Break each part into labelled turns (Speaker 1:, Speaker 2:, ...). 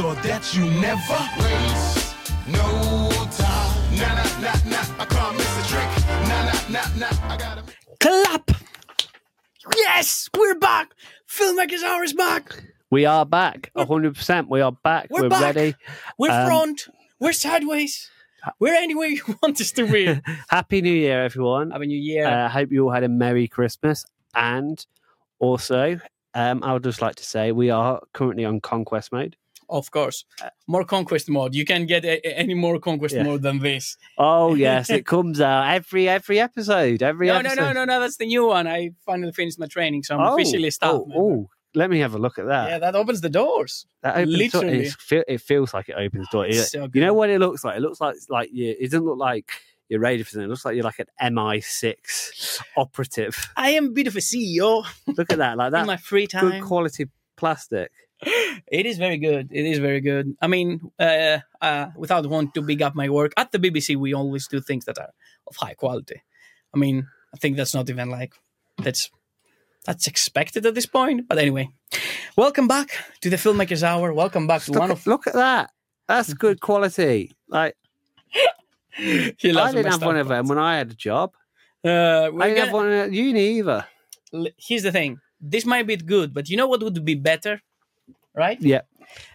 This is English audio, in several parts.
Speaker 1: sure that you never waste no time. Nah, nah, nah, nah. I can't miss a trick. Nah, nah, nah, nah. I gotta.
Speaker 2: Clap! Yes, we're back. Filmmakers Hour is back.
Speaker 3: We are back, hundred percent. We are back.
Speaker 2: We're
Speaker 3: We're,
Speaker 2: back.
Speaker 3: ready.
Speaker 2: We're
Speaker 3: Um,
Speaker 2: front. We're sideways. We're anywhere you want us to be.
Speaker 3: Happy New Year, everyone.
Speaker 2: Happy New Year.
Speaker 3: I uh, hope you all had a Merry Christmas. And also, um, I would just like to say we are currently on conquest mode.
Speaker 2: Of course. Uh, more conquest mode. You can't get a- any more conquest
Speaker 3: Yeah.
Speaker 2: mode than this.
Speaker 3: Oh yes, it comes out every every episode. Every
Speaker 2: No, no,
Speaker 3: episode.
Speaker 2: no, no, no. That's the new one. I finally finished my training, so I'm
Speaker 3: Oh,
Speaker 2: officially staff
Speaker 3: oh, oh, let me have a look at that.
Speaker 2: Yeah, that opens the doors.
Speaker 3: that opens
Speaker 2: literally.
Speaker 3: fe- it feels like it opens the door. It-
Speaker 2: So
Speaker 3: you know what it looks like? It looks like like you. It doesn't look like you're ready for something. It looks like you're like an MI6 operative.
Speaker 2: I am a bit of a CEO
Speaker 3: Look at that, like that.
Speaker 2: in my free time.
Speaker 3: Good quality plastic.
Speaker 2: It is very good. It is very good. I mean, uh, uh, without wanting to big up my work at the BBC, we always do things that are of high quality. I mean, I think that's not even like that's that's expected at this point. But anyway, welcome back to the Filmmakers Hour. Welcome back to
Speaker 3: Look,
Speaker 2: one
Speaker 3: at,
Speaker 2: of
Speaker 3: look at that. That's good quality. Like I didn't have one of them when I had a job.
Speaker 2: Uh,
Speaker 3: I didn't
Speaker 2: gonna-
Speaker 3: one at uni either.
Speaker 2: here's the thing. This might be good, but you know what would be better, right?
Speaker 3: Yeah.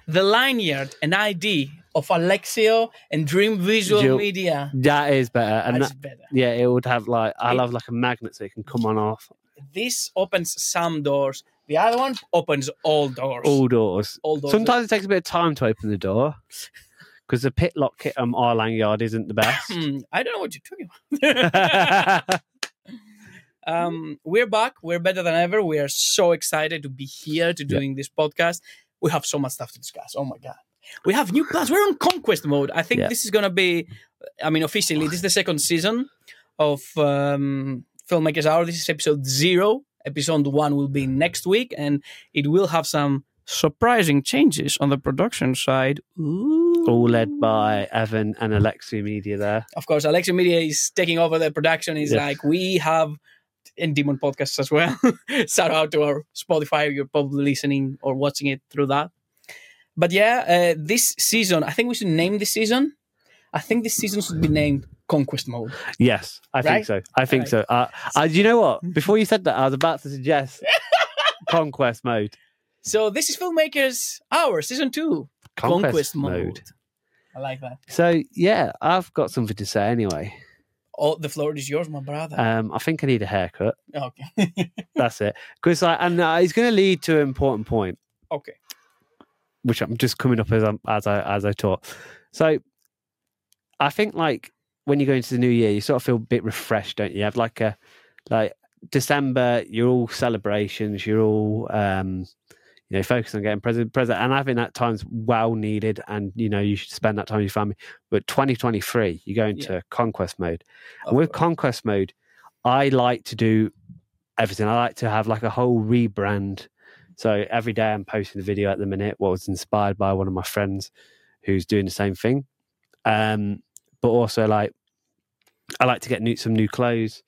Speaker 2: The lanyard and ID of Alexio and Dream Visual
Speaker 3: Jill-
Speaker 2: Media.
Speaker 3: That is better. And
Speaker 2: That's
Speaker 3: that,
Speaker 2: better.
Speaker 3: yeah, it would have like I love like a magnet so it can come on off
Speaker 2: This opens some doors. The other one opens all doors.
Speaker 3: all doors.
Speaker 2: All doors.
Speaker 3: Sometimes it takes a bit of time to open the door because the pit lock kit on our lanyard isn't the best.
Speaker 2: Hmm, I don't know what you're talking about. um, we're back. We're better than ever. We are so excited to be here to
Speaker 3: Yeah.
Speaker 2: doing this podcast. We have so much stuff to discuss. Oh my god. We have new plans. We're on conquest mode. I think
Speaker 3: Yeah.
Speaker 2: this is gonna be I mean officially this is the second season of um Filmmakers Hour. This is episode zero. Episode one will be next week and it will have some surprising changes on the production side. Ooh.
Speaker 3: all led by Evan and Alexia Media there.
Speaker 2: of course, Alexa Media is taking over the production. Is
Speaker 3: Yeah.
Speaker 2: like we have in Demon Podcasts as well. Shout out to our Spotify. You're probably listening or watching it through that. But yeah, uh, this season, I think we should name this season. I think this season should be named Conquest Mode.
Speaker 3: Yes, I think so. I think
Speaker 2: Right.
Speaker 3: so. Uh, uh, you know what? Before you said that, I was about to suggest conquest mode.
Speaker 2: So this is Filmmakers Hour, season two,
Speaker 3: Conquest, mode.
Speaker 2: I like that.
Speaker 3: So yeah, I've got something to say anyway.
Speaker 2: Oh, the floor is yours, my brother.
Speaker 3: Um, I think I need a haircut.
Speaker 2: okay.
Speaker 3: That's it. Because like, and uh, it's going to lead to an important point,
Speaker 2: okay.
Speaker 3: which I'm just coming up as I'm, as I as I talk. So, I think like when you go into the new year, you sort of feel a bit refreshed, don't you? You have like a like December, you're all celebrations, you're all um, you know focused on getting present, present, and having that time's well needed, and you know you should spend that time with your family. But 2023, you go into
Speaker 2: Yeah.
Speaker 3: conquest mode. And with conquest mode, I like to do everything. I like to have like a whole rebrand. So every day I'm posting a video at the minute. What was inspired by one of my friends who's doing the same thing. Um, but also like I like to get new some new clothes,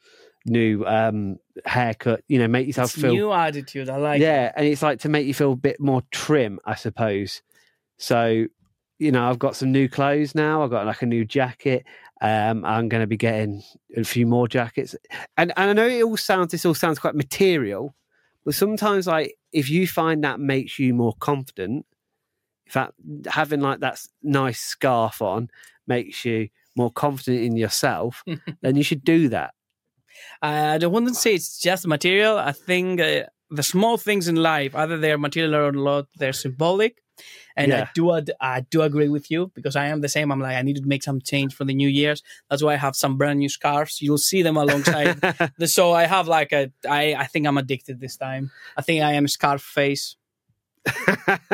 Speaker 3: new um haircut. You know, make yourself
Speaker 2: It's
Speaker 3: feel
Speaker 2: new attitude. I like.
Speaker 3: yeah, and it's like to make you feel a bit more trim, I suppose. So, you know, I've got some new clothes now. I've got like a new jacket. Um, I'm going to be getting a few more jackets, and and I know it all sounds this all sounds quite material, but sometimes like if you find that makes you more confident, if that having like that nice scarf on makes you more confident in yourself, then you should do that.
Speaker 2: I don't want to say it's just material. I think uh, the small things in life, either they're material or not, they're symbolic. And I do ad- I do agree with you because I am the same. I'm like I need to make some change for the New Year's. That's why I have some brand new scarves. You'll see them alongside. the, so I have like a I I think I'm addicted this time. I think I am scarf face.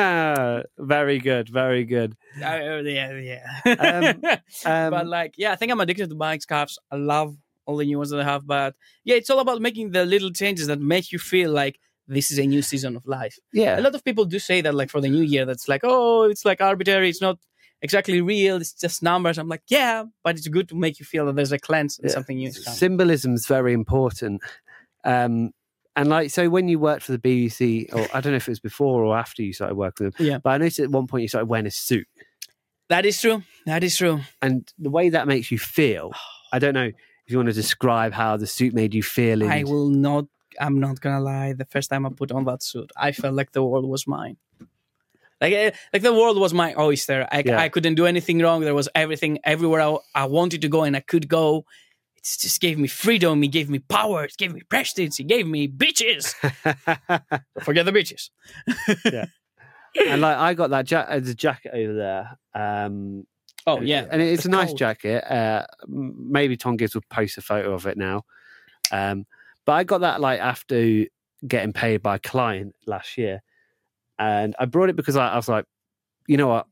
Speaker 3: very good, very good.
Speaker 2: Uh, yeah, yeah.
Speaker 3: Um,
Speaker 2: but like, yeah, I think I'm addicted to buying scarves. I love all the new ones that I have. But yeah, it's all about making the little changes that make you feel like this is a new season of life.
Speaker 3: yeah,
Speaker 2: A lot of people do say that, like for the new year, that's like, oh, it's like arbitrary. It's not exactly real. It's just numbers. I'm like, yeah, but it's good to make you feel that there's a cleanse and
Speaker 3: Yeah.
Speaker 2: something new
Speaker 3: symbolism is very important. Um, And like, so when you worked for the BBC, or I don't know if it was before or after you started working with them,
Speaker 2: Yeah.
Speaker 3: but I noticed at one point you started wearing a suit.
Speaker 2: That is true. That is true.
Speaker 3: And the way that makes you feel, I don't know if you want to describe how the suit made you feel. In,
Speaker 2: I will not. I'm not gonna lie. The first time I put on that suit, I felt like the world was mine. Like, eh, like the world was my oyster. I,
Speaker 3: Yeah.
Speaker 2: I couldn't do anything wrong. There was everything everywhere I, I wanted to go, and I could go. It just gave me freedom. It gave me power. It gave me prestige. It gave me bitches. Forget the bitches. Yeah.
Speaker 3: And like I got that ja- uh, the jacket over there. Um,
Speaker 2: Oh yeah,
Speaker 3: and it's a nice
Speaker 2: cold.
Speaker 3: jacket. Uh, maybe Tom Gibbs will post a photo of it now. Um, but I got that like after getting paid by a client last year, and I brought it because I, I was like, you know what,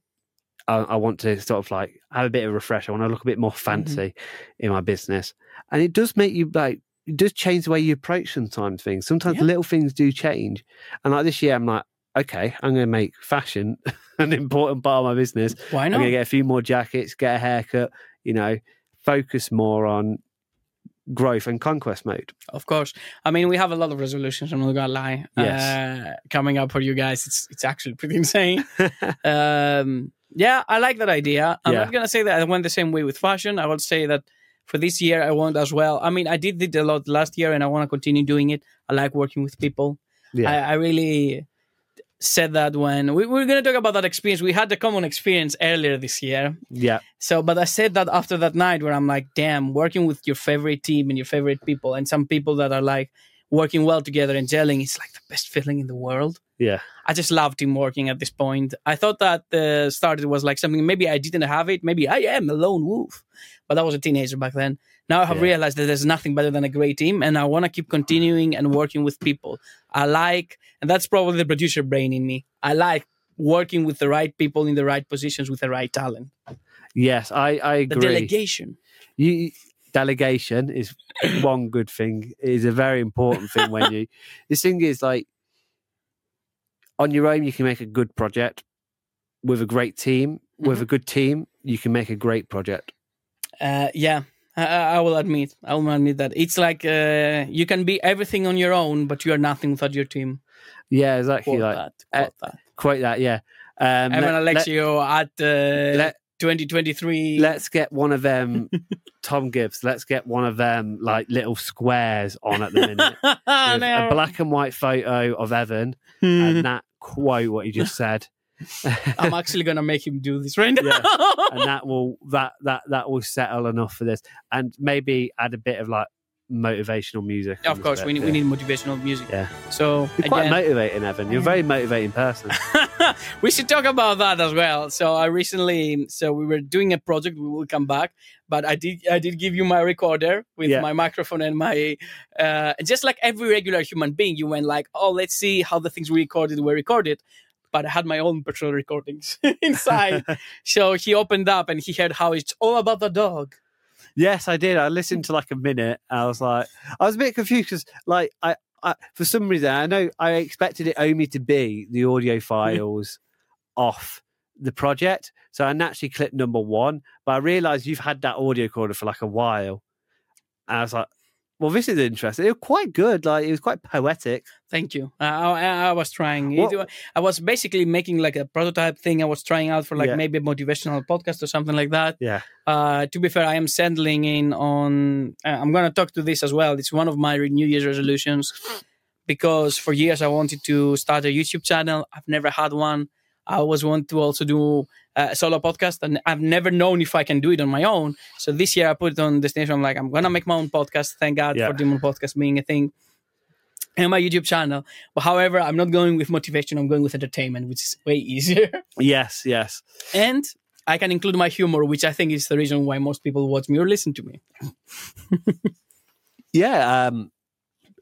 Speaker 3: I, I want to sort of like have a bit of a refresh. I want to look a bit more fancy in my business, and it does make you like. It does change the way you approach sometimes things. Sometimes
Speaker 2: Yeah.
Speaker 3: little things do change, and like this year, I'm like, okay, I'm going to make fashion an important part of my business.
Speaker 2: Why not?
Speaker 3: I'm going to get a few more jackets, get a haircut, you know, focus more on growth and conquest mode.
Speaker 2: Of course. I mean, we have a lot of resolutions. I'm not gonna lie.
Speaker 3: Yes.
Speaker 2: Uh, coming up for you guys, it's it's actually pretty insane. um, yeah, I like that idea. I'm
Speaker 3: Yeah.
Speaker 2: not gonna say that I went the same way with fashion. I will say that for this year, I want as well. I mean, I did it a lot last year, and I want to continue doing it. I like working with people.
Speaker 3: Yeah.
Speaker 2: I, I really said that when we, we were going to talk about that experience. We had the common experience earlier this year.
Speaker 3: yeah.
Speaker 2: So, but I said that after that night where I'm like, damn, working with your favorite team and your favorite people, and some people that are like working well together and gelling, it's like the best feeling in the world.
Speaker 3: Yeah.
Speaker 2: I just love team working at this point. I thought that the start was like something maybe I didn't have it. Maybe I am a lone wolf, but I was a teenager back then. Now I have
Speaker 3: Yeah.
Speaker 2: realized that there's nothing better than a great team, and I want to keep continuing and working with people. I like, and that's probably the producer brain in me. I like working with the right people in the right positions with the right talent.
Speaker 3: Yes, I, I
Speaker 2: The
Speaker 3: agree.
Speaker 2: delegation.
Speaker 3: you, delegation is one good thing. It is a very important thing when you. This thing is like on your own, you can make a good project. With a great team, with
Speaker 2: Mm-hmm.
Speaker 3: a good team, you can make a great project.
Speaker 2: Uh, yeah, I, I will admit. I will admit that it's like uh, you can be everything on your own, but you are nothing without your team.
Speaker 3: Yeah, exactly.
Speaker 2: Quote
Speaker 3: like
Speaker 2: that.
Speaker 3: uh,
Speaker 2: Quote that.
Speaker 3: quite that. Yeah. Um,
Speaker 2: Evan
Speaker 3: let-
Speaker 2: Alexio at uh,
Speaker 3: let-
Speaker 2: 2023.
Speaker 3: let's get one of them tom gibbs let's get one of them like little squares on at the minute with a black and white photo of evan and that quote what he just said
Speaker 2: I'm actually gonna make him do this right now.
Speaker 3: Yeah. and that will that that that will settle enough for this and maybe add a bit of like motivational music on
Speaker 2: of course,
Speaker 3: bit,
Speaker 2: we need,
Speaker 3: yeah.
Speaker 2: we need motivational music.
Speaker 3: Yeah.
Speaker 2: So
Speaker 3: you're quite
Speaker 2: again,
Speaker 3: motivating evan you're a very motivating person
Speaker 2: we should talk about that as well. So I recently, so we were doing a project. We will come back, but I did, I did give you my recorder with
Speaker 3: Yeah.
Speaker 2: my microphone and my, uh, just like every regular human being, you went like, oh, let's see how the things we recorded were recorded. But I had my own personal recordings inside. so he opened up and he heard how it's all about the dog.
Speaker 3: Yes, I did. I listened to like a minute. I was like, I was a bit confused because, like, I, I, for some reason, I know I expected it only to be the audio mm-hmm. files off the project. So I naturally clicked number one, but I realized you've had that audio recorder for like a while. And I was like, well, this is interesting. It was quite good. Like, it was quite poetic.
Speaker 2: Thank you. Uh, I, I, was trying.
Speaker 3: What-
Speaker 2: I was basically making like a prototype thing. I was trying out for like
Speaker 3: Yeah.
Speaker 2: maybe a motivational podcast or something like that.
Speaker 3: Yeah.
Speaker 2: Uh, to be fair, I am settling in on. Uh, I'm going to talk to this as well. It's one of my New Year's resolutions because for years I wanted to start a YouTube channel. I've never had one. I always want to also do uh, a solo podcast, and I've never known if I can do it on my own. So this year I put it on destination. I'm like, I'm gonna make my own podcast. Thank God
Speaker 3: Yeah.
Speaker 2: for Demon Podcast being a thing. And my YouTube channel. But however, I'm not going with motivation. I'm going with entertainment, which is way easier.
Speaker 3: Yes, yes.
Speaker 2: and I can include my humor, which I think is the reason why most people watch me or listen to me.
Speaker 3: Yeah. Um,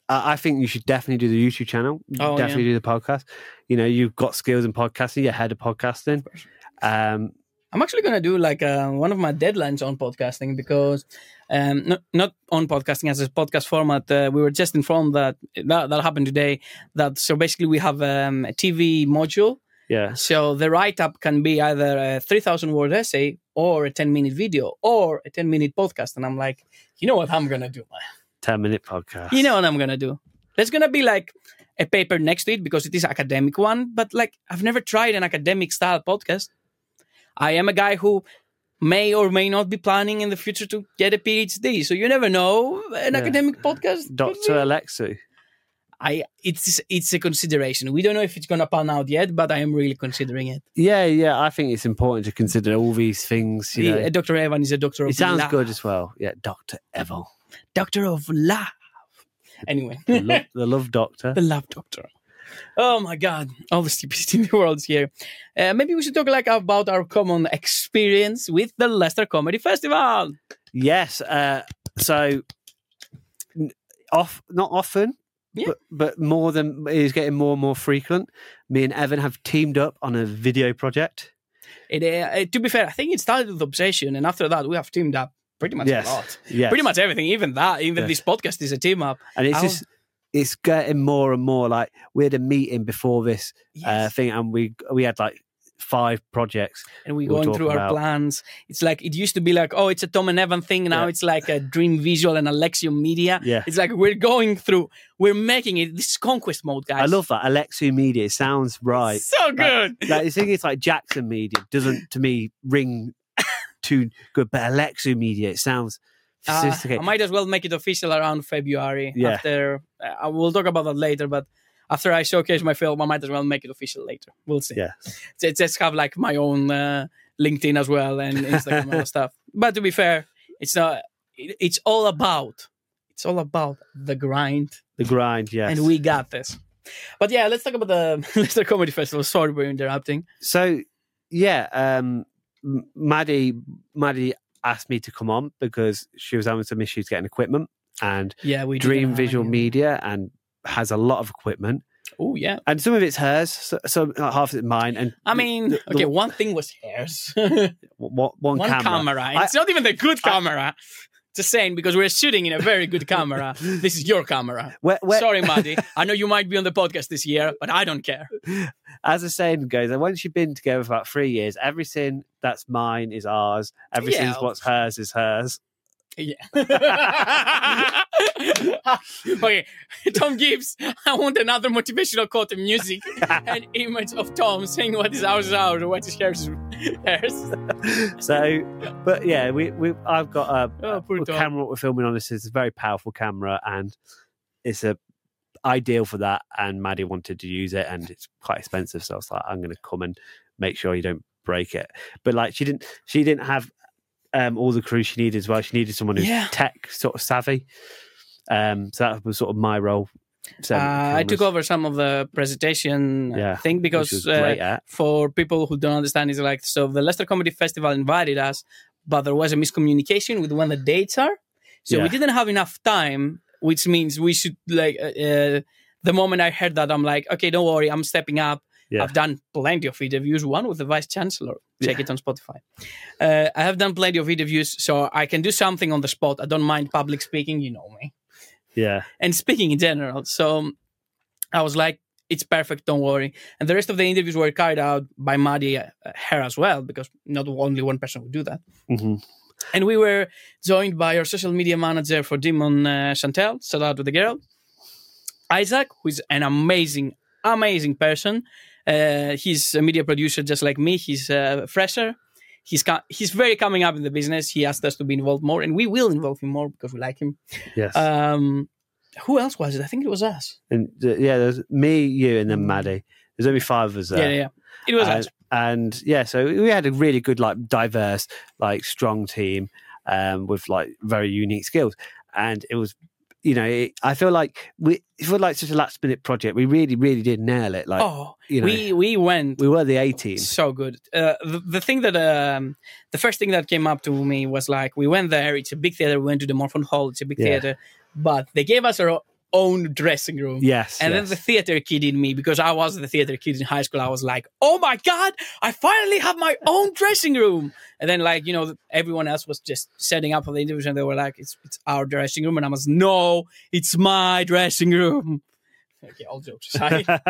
Speaker 3: I I think you should definitely do the YouTube channel.
Speaker 2: Oh,
Speaker 3: definitely do the podcast. You know, you've got skills in podcasting. You're ahead of podcasting. Um,
Speaker 2: I'm actually gonna do like uh, one of my deadlines on podcasting because um, not not on podcasting as a podcast format. Uh, we were just informed that that, that happened today. That so basically we have um, a TV module.
Speaker 3: yeah.
Speaker 2: So the write up can be either a 3,000 word essay or a 10 minute video or a 10 minute podcast. And I'm like, you know what I'm gonna do, man?
Speaker 3: 10 minute podcast.
Speaker 2: You know what I'm gonna do. There's gonna be like a paper next to it because it is academic one, but like I've never tried an academic style podcast. I am a guy who may or may not be planning in the future to get a PhD, so you never know. An
Speaker 3: Yeah.
Speaker 2: academic podcast, be-
Speaker 3: Alexu.
Speaker 2: I it's it's a consideration. We don't know if it's gonna pan out yet, but I am really considering it.
Speaker 3: Yeah, yeah. I think it's important to consider all these things. You know,
Speaker 2: Yeah, Dr. Evan is a doctor of
Speaker 3: it sounds good as well. Yeah, Doctor Evil,
Speaker 2: Doctor of love. Anyway,
Speaker 3: the love, the love doctor.
Speaker 2: the love doctor. Oh my god, all the stupidity in the world here. Uh, maybe we should talk like about our common experience with the Leicester Comedy Festival.
Speaker 3: Yes. Uh, so off, not often,
Speaker 2: Yeah.
Speaker 3: but but more than is getting more and more frequent. Me and Evan have teamed up on a video project.
Speaker 2: It, uh, to be fair, I think it started with Obsession, and after that, we have teamed up pretty much
Speaker 3: Yes.
Speaker 2: a lot.
Speaker 3: Yeah,
Speaker 2: Pretty much everything, even that, even
Speaker 3: Yes.
Speaker 2: this podcast is a team up.
Speaker 3: and it's
Speaker 2: How-
Speaker 3: just it's getting more and more like we had a meeting before this uh, thing, and we we had like five projects.
Speaker 2: and we're going through our
Speaker 3: about-
Speaker 2: plans. It's like it used to be like, oh, it's a Tom and Evan thing. Now
Speaker 3: Yeah.
Speaker 2: it's like a Dream Visual and Alexium Media.
Speaker 3: Yeah.
Speaker 2: It's like we're going through, we're making it. This is conquest mode, guys.
Speaker 3: I love that Alexu Media. It sounds right.
Speaker 2: So good.
Speaker 3: like the thing is like Jackson Media doesn't to me ring too good, but Alexu Media it sounds
Speaker 2: Uh, I might as well make it official around February.
Speaker 3: Yeah.
Speaker 2: After uh, we'll talk about that later, but after I showcase my film, I might as well make it official later. We'll see.
Speaker 3: yeah,
Speaker 2: Just, just have like my own uh, LinkedIn as well and Instagram and stuff. But to be fair, it's not. It, it's all about. It's all about the grind,
Speaker 3: the grind. Yes,
Speaker 2: and we got this. But yeah, let's talk about the Leicester Comedy Festival. Sorry for interrupting.
Speaker 3: so yeah, um, Maddie Maddie asked me to come on because she was having some issues getting equipment and
Speaker 2: Yeah, we
Speaker 3: Dream Visual Media and has a lot of equipment
Speaker 2: Oh yeah.
Speaker 3: and some of it's hers, so, so half of it mine. And
Speaker 2: I mean,
Speaker 3: the- the-
Speaker 2: okay, one thing was hairs.
Speaker 3: one, one,
Speaker 2: one
Speaker 3: camera.
Speaker 2: camera. It's not even the good
Speaker 3: I-
Speaker 2: camera. Just saying because we're shooting in a very good camera. this is your camera.
Speaker 3: Where, where,
Speaker 2: Sorry, Maddie. I know you might be on the podcast this year, but I don't care.
Speaker 3: as the saying goes, and once you've been together for about three years, everything that's mine is ours. Everything
Speaker 2: Yeah.
Speaker 3: what's hers is hers.
Speaker 2: Yeah. okay, Tom Gibbs. I want another motivational quote of music. An image of Tom saying what is ours is ours, or what is hers is hers.
Speaker 3: So, but yeah, we, we I've got a,
Speaker 2: Oh,
Speaker 3: a camera. We're filming on this is a very powerful camera, and it's a ideal for that. And Maddie wanted to use it, and it's quite expensive, so I was like, I'm going to come and make sure you don't break it. But like, she didn't, she didn't have um, all the crew she needed as well. She needed someone who's
Speaker 2: Yeah.
Speaker 3: tech sort of savvy. Um, so that was sort of my role. So
Speaker 2: Uh, I took over some of the presentation
Speaker 3: Yeah,
Speaker 2: thing because uh, for people who don't understand, it's like so the Leicester Comedy Festival invited us, but there was a miscommunication with when the dates are. So
Speaker 3: Yeah.
Speaker 2: we didn't have enough time, which means we should like uh, uh, the moment I heard that, I'm like, okay, don't worry, I'm stepping up.
Speaker 3: Yeah.
Speaker 2: I've done plenty of interviews, one with the vice chancellor. Check it on Spotify. Uh, I have done plenty of interviews, so I can do something on the spot. I don't mind public speaking, you know me
Speaker 3: Yeah,
Speaker 2: and speaking in general. So I was like, it's perfect, don't worry. And the rest of the interviews were carried out by Maddie, uh, her as well, because not only one person would do that.
Speaker 3: hmm
Speaker 2: And we were joined by our social media manager for Demon uh, Chantel, shout out to the girl, Isaac, who's an amazing, amazing person. Uh, he's a media producer just like me. He's a fresher. He's co- he's very coming up in the business. He asked us to be involved more, and we will involve him more because we like him.
Speaker 3: yes.
Speaker 2: Um, who else was it? I think it was us.
Speaker 3: and uh, yeah, there's me, you, and then Maddie. There's only five of us there.
Speaker 2: Yeah, yeah, yeah. It was
Speaker 3: and,
Speaker 2: us.
Speaker 3: and yeah, so we had a really good, like, diverse, like, strong team um, with like very unique skills, and it was, you know, it, I feel like we it felt like such a last minute project. We really, really did nail it. Like,
Speaker 2: Oh,
Speaker 3: you know,
Speaker 2: we we went
Speaker 3: we were the A team.
Speaker 2: so good. Uh, the, the thing that um, the first thing that came up to me was like we went there. It's a big theater. We went to the Montfort Hall. It's a big
Speaker 3: Yeah.
Speaker 2: theater, but they gave us our own dressing room.
Speaker 3: Yes,
Speaker 2: And
Speaker 3: yes.
Speaker 2: then the theater kid in me, because I was the theater kid in high school, I was like, "Oh my god, I finally have my own dressing room!" And then, like you know, everyone else was just setting up for the interviews, and they were like, "It's it's our dressing room," and I was, "No, it's my dressing room." Okay, all jokes aside,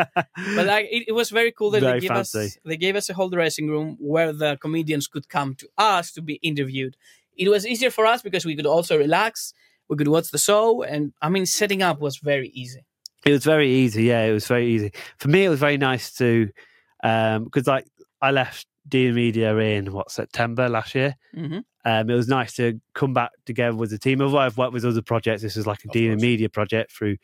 Speaker 2: but like it, it was very cool that
Speaker 3: Very
Speaker 2: they gave us they gave us a whole dressing room where the comedians could come to us to be interviewed. It was easier for us because we could also relax. We could watch the show, and I mean, setting up was very easy.
Speaker 3: It was very easy. Yeah, it was very easy. For me, it was very nice to, because like I left D Media in what September last year.
Speaker 2: hmm
Speaker 3: Um, it was nice to come back together with the team. Although I've worked with other projects, this was like a
Speaker 2: Of
Speaker 3: Demon
Speaker 2: course.
Speaker 3: Media project through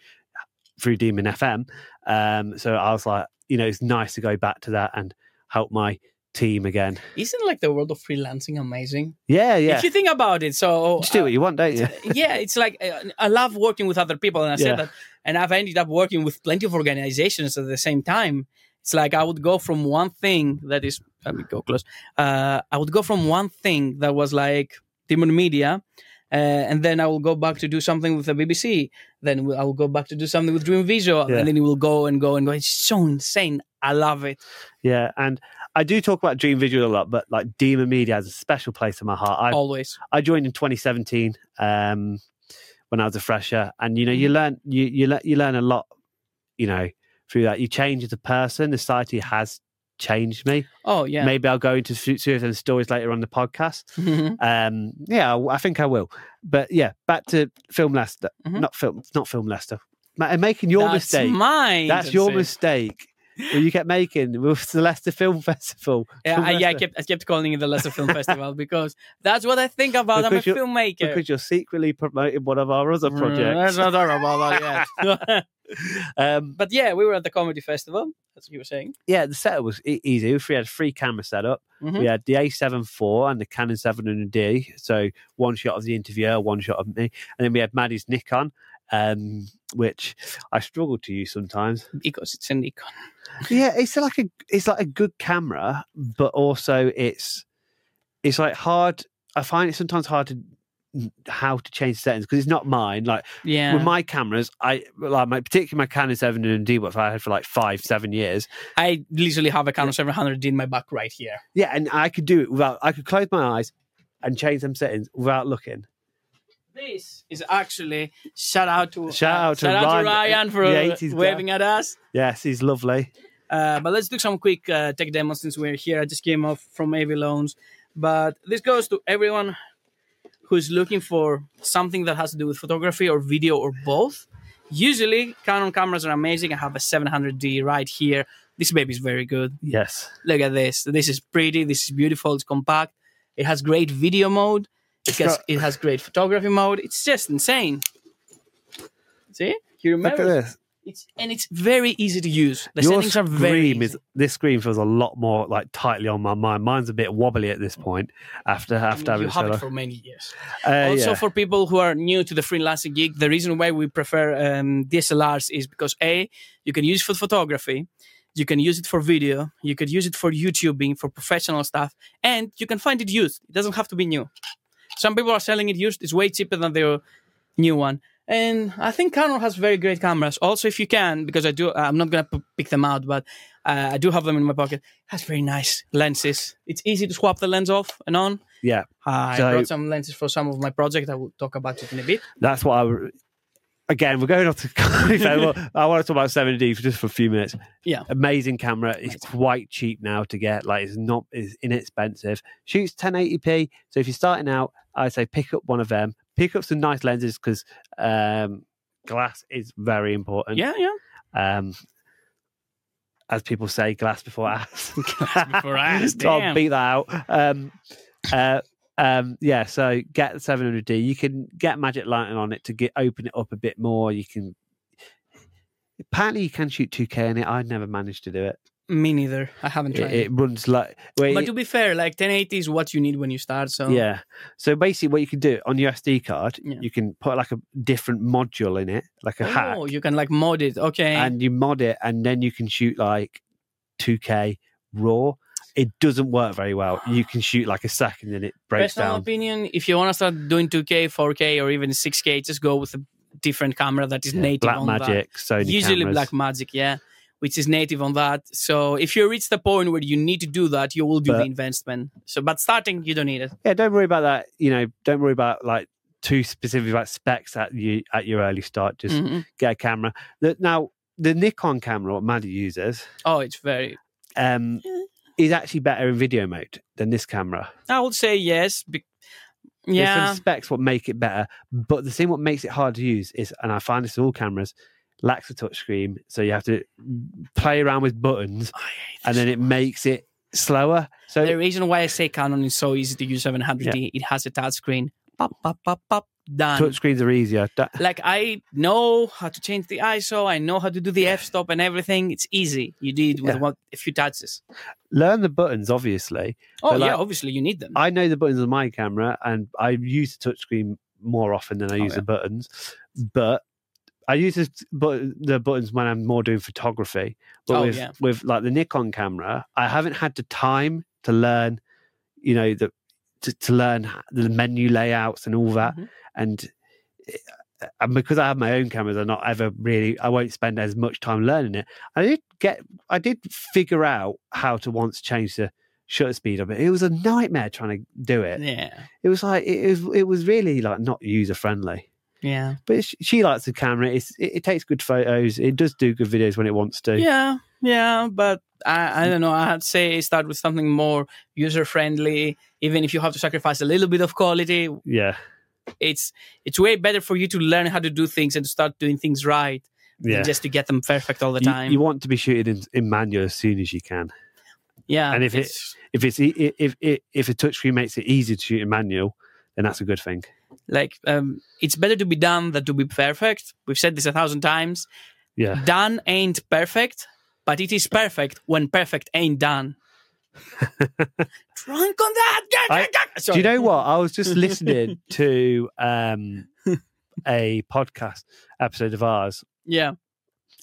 Speaker 3: through Demon FM. Um, so I was like, you know, it's nice to go back to that and help my team again.
Speaker 2: Isn't like the world of freelancing amazing?
Speaker 3: Yeah, yeah.
Speaker 2: If you think about it, so
Speaker 3: Just do
Speaker 2: uh,
Speaker 3: what you want, don't you?
Speaker 2: yeah, it's like uh, I love working with other people, and I
Speaker 3: Yeah.
Speaker 2: said that, and I've ended up working with plenty of organizations at the same time. It's like I would go from one thing that is let me go close. Uh, I would go from one thing that was like Demon Media, uh, and then I will go back to do something with the BBC. Then I will go back to do something with Dream Visual,
Speaker 3: Yeah.
Speaker 2: and then it will go and go and go. It's so insane. I love it.
Speaker 3: Yeah, and I do talk about Dream Visual a lot, but like Demon Media has a special place in my heart. I
Speaker 2: Always.
Speaker 3: I joined in 2017 um, when I was a fresher, and you know
Speaker 2: Mm-hmm.
Speaker 3: you learn you you le- you learn a lot, you know, through that. You change as a person. The society has changed me.
Speaker 2: Oh yeah.
Speaker 3: Maybe I'll go into of those stories later on the podcast.
Speaker 2: Mhm.
Speaker 3: Um, yeah, I, I think I will. But yeah, back to film Leicester.
Speaker 2: Mhm.
Speaker 3: Not film. Not film Leicester. Ma- Making your
Speaker 2: That's
Speaker 3: mistake.
Speaker 2: Mine.
Speaker 3: That's your mistake. You kept making with the Leicester Film Festival.
Speaker 2: Yeah, I, yeah, I kept I kept calling it the Leicester Film Festival because that's what I think about. I'm a filmmaker.
Speaker 3: because you're secretly promoting one of our other
Speaker 2: Mm,
Speaker 3: projects.
Speaker 2: Let's not about that yet.
Speaker 3: um,
Speaker 2: but yeah, we were at the comedy festival. That's what you were saying.
Speaker 3: yeah, the setup was easy. We had three free camera setup.
Speaker 2: Mhm.
Speaker 3: We had the A7 IV and the Canon 700D. So one shot of the interviewer, one shot of me. And then we had Maddie's Nikon, um, which I struggle to use sometimes.
Speaker 2: Because it's a Nikon.
Speaker 3: Yeah, it's like a it's like a good camera, but also it's it's like hard. I find it sometimes hard to how to change settings because it's not mine. Like
Speaker 2: Yeah.
Speaker 3: with my cameras, I like my particularly my Canon 700D, which I had for like five, seven years.
Speaker 2: I literally have a Canon 700 D in my back right here.
Speaker 3: Yeah, and I could do it without. I could close my eyes and change them settings without looking.
Speaker 2: This is actually shout out to
Speaker 3: Shout out to
Speaker 2: shout out
Speaker 3: Ryan,
Speaker 2: to Ryan for
Speaker 3: the
Speaker 2: uh,
Speaker 3: 80s guy.
Speaker 2: waving at us.
Speaker 3: Yes, he's lovely.
Speaker 2: Uh, but let's do some quick uh, tech demos since we're here. I just came off from AV Loans. But this goes to everyone who's looking for something that has to do with photography or video or both. Usually, Canon cameras are amazing. I have a 700D right here. This baby is very good.
Speaker 3: Yes,
Speaker 2: Look at this. This is pretty. This is beautiful. It's compact. It has great video mode. It
Speaker 3: got-
Speaker 2: it has great photography mode. It's just insane. See? You
Speaker 3: look
Speaker 2: remember?
Speaker 3: at this.
Speaker 2: It's and it's very easy to use. The
Speaker 3: Your
Speaker 2: settings are very easy.
Speaker 3: is this screen feels a lot more like tightly on my mind. Mine's a bit wobbly at this point after
Speaker 2: I mean,
Speaker 3: having
Speaker 2: you have it for many years.
Speaker 3: Uh,
Speaker 2: also,
Speaker 3: yeah.
Speaker 2: for people who are new to the freelancing gig, the reason why we prefer um, DSLRs is because a you can use it for photography, you can use it for video, you could use it for YouTubing for professional stuff, and you can find it used. It doesn't have to be new. Some people are selling it used. It's way cheaper than the new one. And I think Canon has very great cameras. Also, if you can, because I do, I'm not gonna p- pick them out, but uh, I do have them in my pocket. Has very nice lenses. It's easy to swap the lens off and on.
Speaker 3: yeah,
Speaker 2: I
Speaker 3: So-
Speaker 2: brought some lenses for some of my project. I will talk about it in a bit.
Speaker 3: that's what I. Again, we're going off to. I want to talk about 7D for just for a few minutes.
Speaker 2: Yeah.
Speaker 3: amazing camera. It's quite cheap now to get. Like it's not it's inexpensive. Shoots 1080p. So if you're starting out, I say pick up one of them. Pick up some nice lenses because um, glass is very important.
Speaker 2: Yeah, yeah.
Speaker 3: Um, as people say, glass before ass.
Speaker 2: Glass before ass,
Speaker 3: I'll beat that out. Um, uh, um, yeah, so get the 700D. You can get Magic Lantern on it to get open it up a bit more. You can. Apparently, you can shoot 2K in it. I never managed to do it.
Speaker 2: Me neither. I haven't tried.
Speaker 3: it it runs like. Well,
Speaker 2: but to be fair, like 1080 is what you need when you start. So
Speaker 3: yeah. So basically, what you can do on your SD card,
Speaker 2: Yeah.
Speaker 3: you can put like a different module in it, like a hack,
Speaker 2: Oh, you can like mod it. Okay.
Speaker 3: and you mod it, and then you can shoot like 2K raw. It doesn't work very well. You can shoot like a second, and it breaks
Speaker 2: Personal
Speaker 3: down.
Speaker 2: opinion: If you want to start doing 2K, 4K, or even 6K, just go with a different camera that is
Speaker 3: Yeah,
Speaker 2: native
Speaker 3: Black
Speaker 2: on
Speaker 3: Magic, Sony
Speaker 2: that. Usually
Speaker 3: cameras.
Speaker 2: Black Magic, yeah, which is native on that. So if you reach the point where you need to do that, you will do
Speaker 3: But-
Speaker 2: the investment. So, but starting, you don't need it.
Speaker 3: yeah, don't worry about that. You know, don't worry about like too specific about specs at you at your early start. Just
Speaker 2: Mhm.
Speaker 3: get a camera. Now, the Nikon camera, what Maddie uses,
Speaker 2: Oh, it's very.
Speaker 3: um, is actually better in video mode than this camera.
Speaker 2: I would say yes. Be-
Speaker 3: There's
Speaker 2: yeah.
Speaker 3: some specs what make it better, but the thing what makes it hard to use is, and I find this in all cameras, lacks a touchscreen, so you have to play around with buttons, and then it makes it slower. So
Speaker 2: the reason why I say Canon is so easy to use 700D, it has a touchscreen. Pop, pop, pop, pop, done.
Speaker 3: touchscreens are easier.
Speaker 2: Like I know how to change the ISO, I know how to do the f-stop and everything. It's easy. You did with
Speaker 3: Yeah.
Speaker 2: one, a few touches.
Speaker 3: learn the buttons, obviously.
Speaker 2: Oh
Speaker 3: But, like,
Speaker 2: yeah, obviously you need them.
Speaker 3: I know the buttons on my camera, and I use the touchscreen more often than I
Speaker 2: Oh,
Speaker 3: use
Speaker 2: yeah.
Speaker 3: the buttons. But I use the, but the buttons when I'm more doing photography. But
Speaker 2: Oh,
Speaker 3: with,
Speaker 2: yeah.
Speaker 3: with like the Nikon camera, I haven't had the time to learn, you know, the to, to learn the menu layouts and all that.
Speaker 2: Mhm.
Speaker 3: And uh, and because I have my own cameras, I'm not ever really. I won't spend as much time learning it. I did get. I did figure out how to once change the shutter speed of it. It was a nightmare trying to do it.
Speaker 2: yeah,
Speaker 3: It was like it was. It was really like not user friendly.
Speaker 2: yeah,
Speaker 3: But she, she likes the camera. It's, it, it takes good photos. It does do good videos when it wants to.
Speaker 2: yeah, yeah. But I, I don't know. I'd say start with something more user friendly. Even if you have to sacrifice a little bit of quality,
Speaker 3: Yeah.
Speaker 2: it's it's way better for you to learn how to do things and to start doing things right
Speaker 3: Yeah.
Speaker 2: than just to get them perfect all the time.
Speaker 3: You, want to be shooting in, in manual as soon as you can.
Speaker 2: yeah,
Speaker 3: and if it-
Speaker 2: it's-
Speaker 3: If it's e- if if if a touchscreen makes it easy to shoot in manual, then that's a good thing.
Speaker 2: like um, it's better to be done than to be perfect. We've said this a thousand times.
Speaker 3: Yeah.
Speaker 2: Done ain't perfect, but it is perfect when perfect ain't done. Drunk on that.
Speaker 3: I- Do you know what? I was just listening to um, a podcast episode of ours
Speaker 2: Yeah.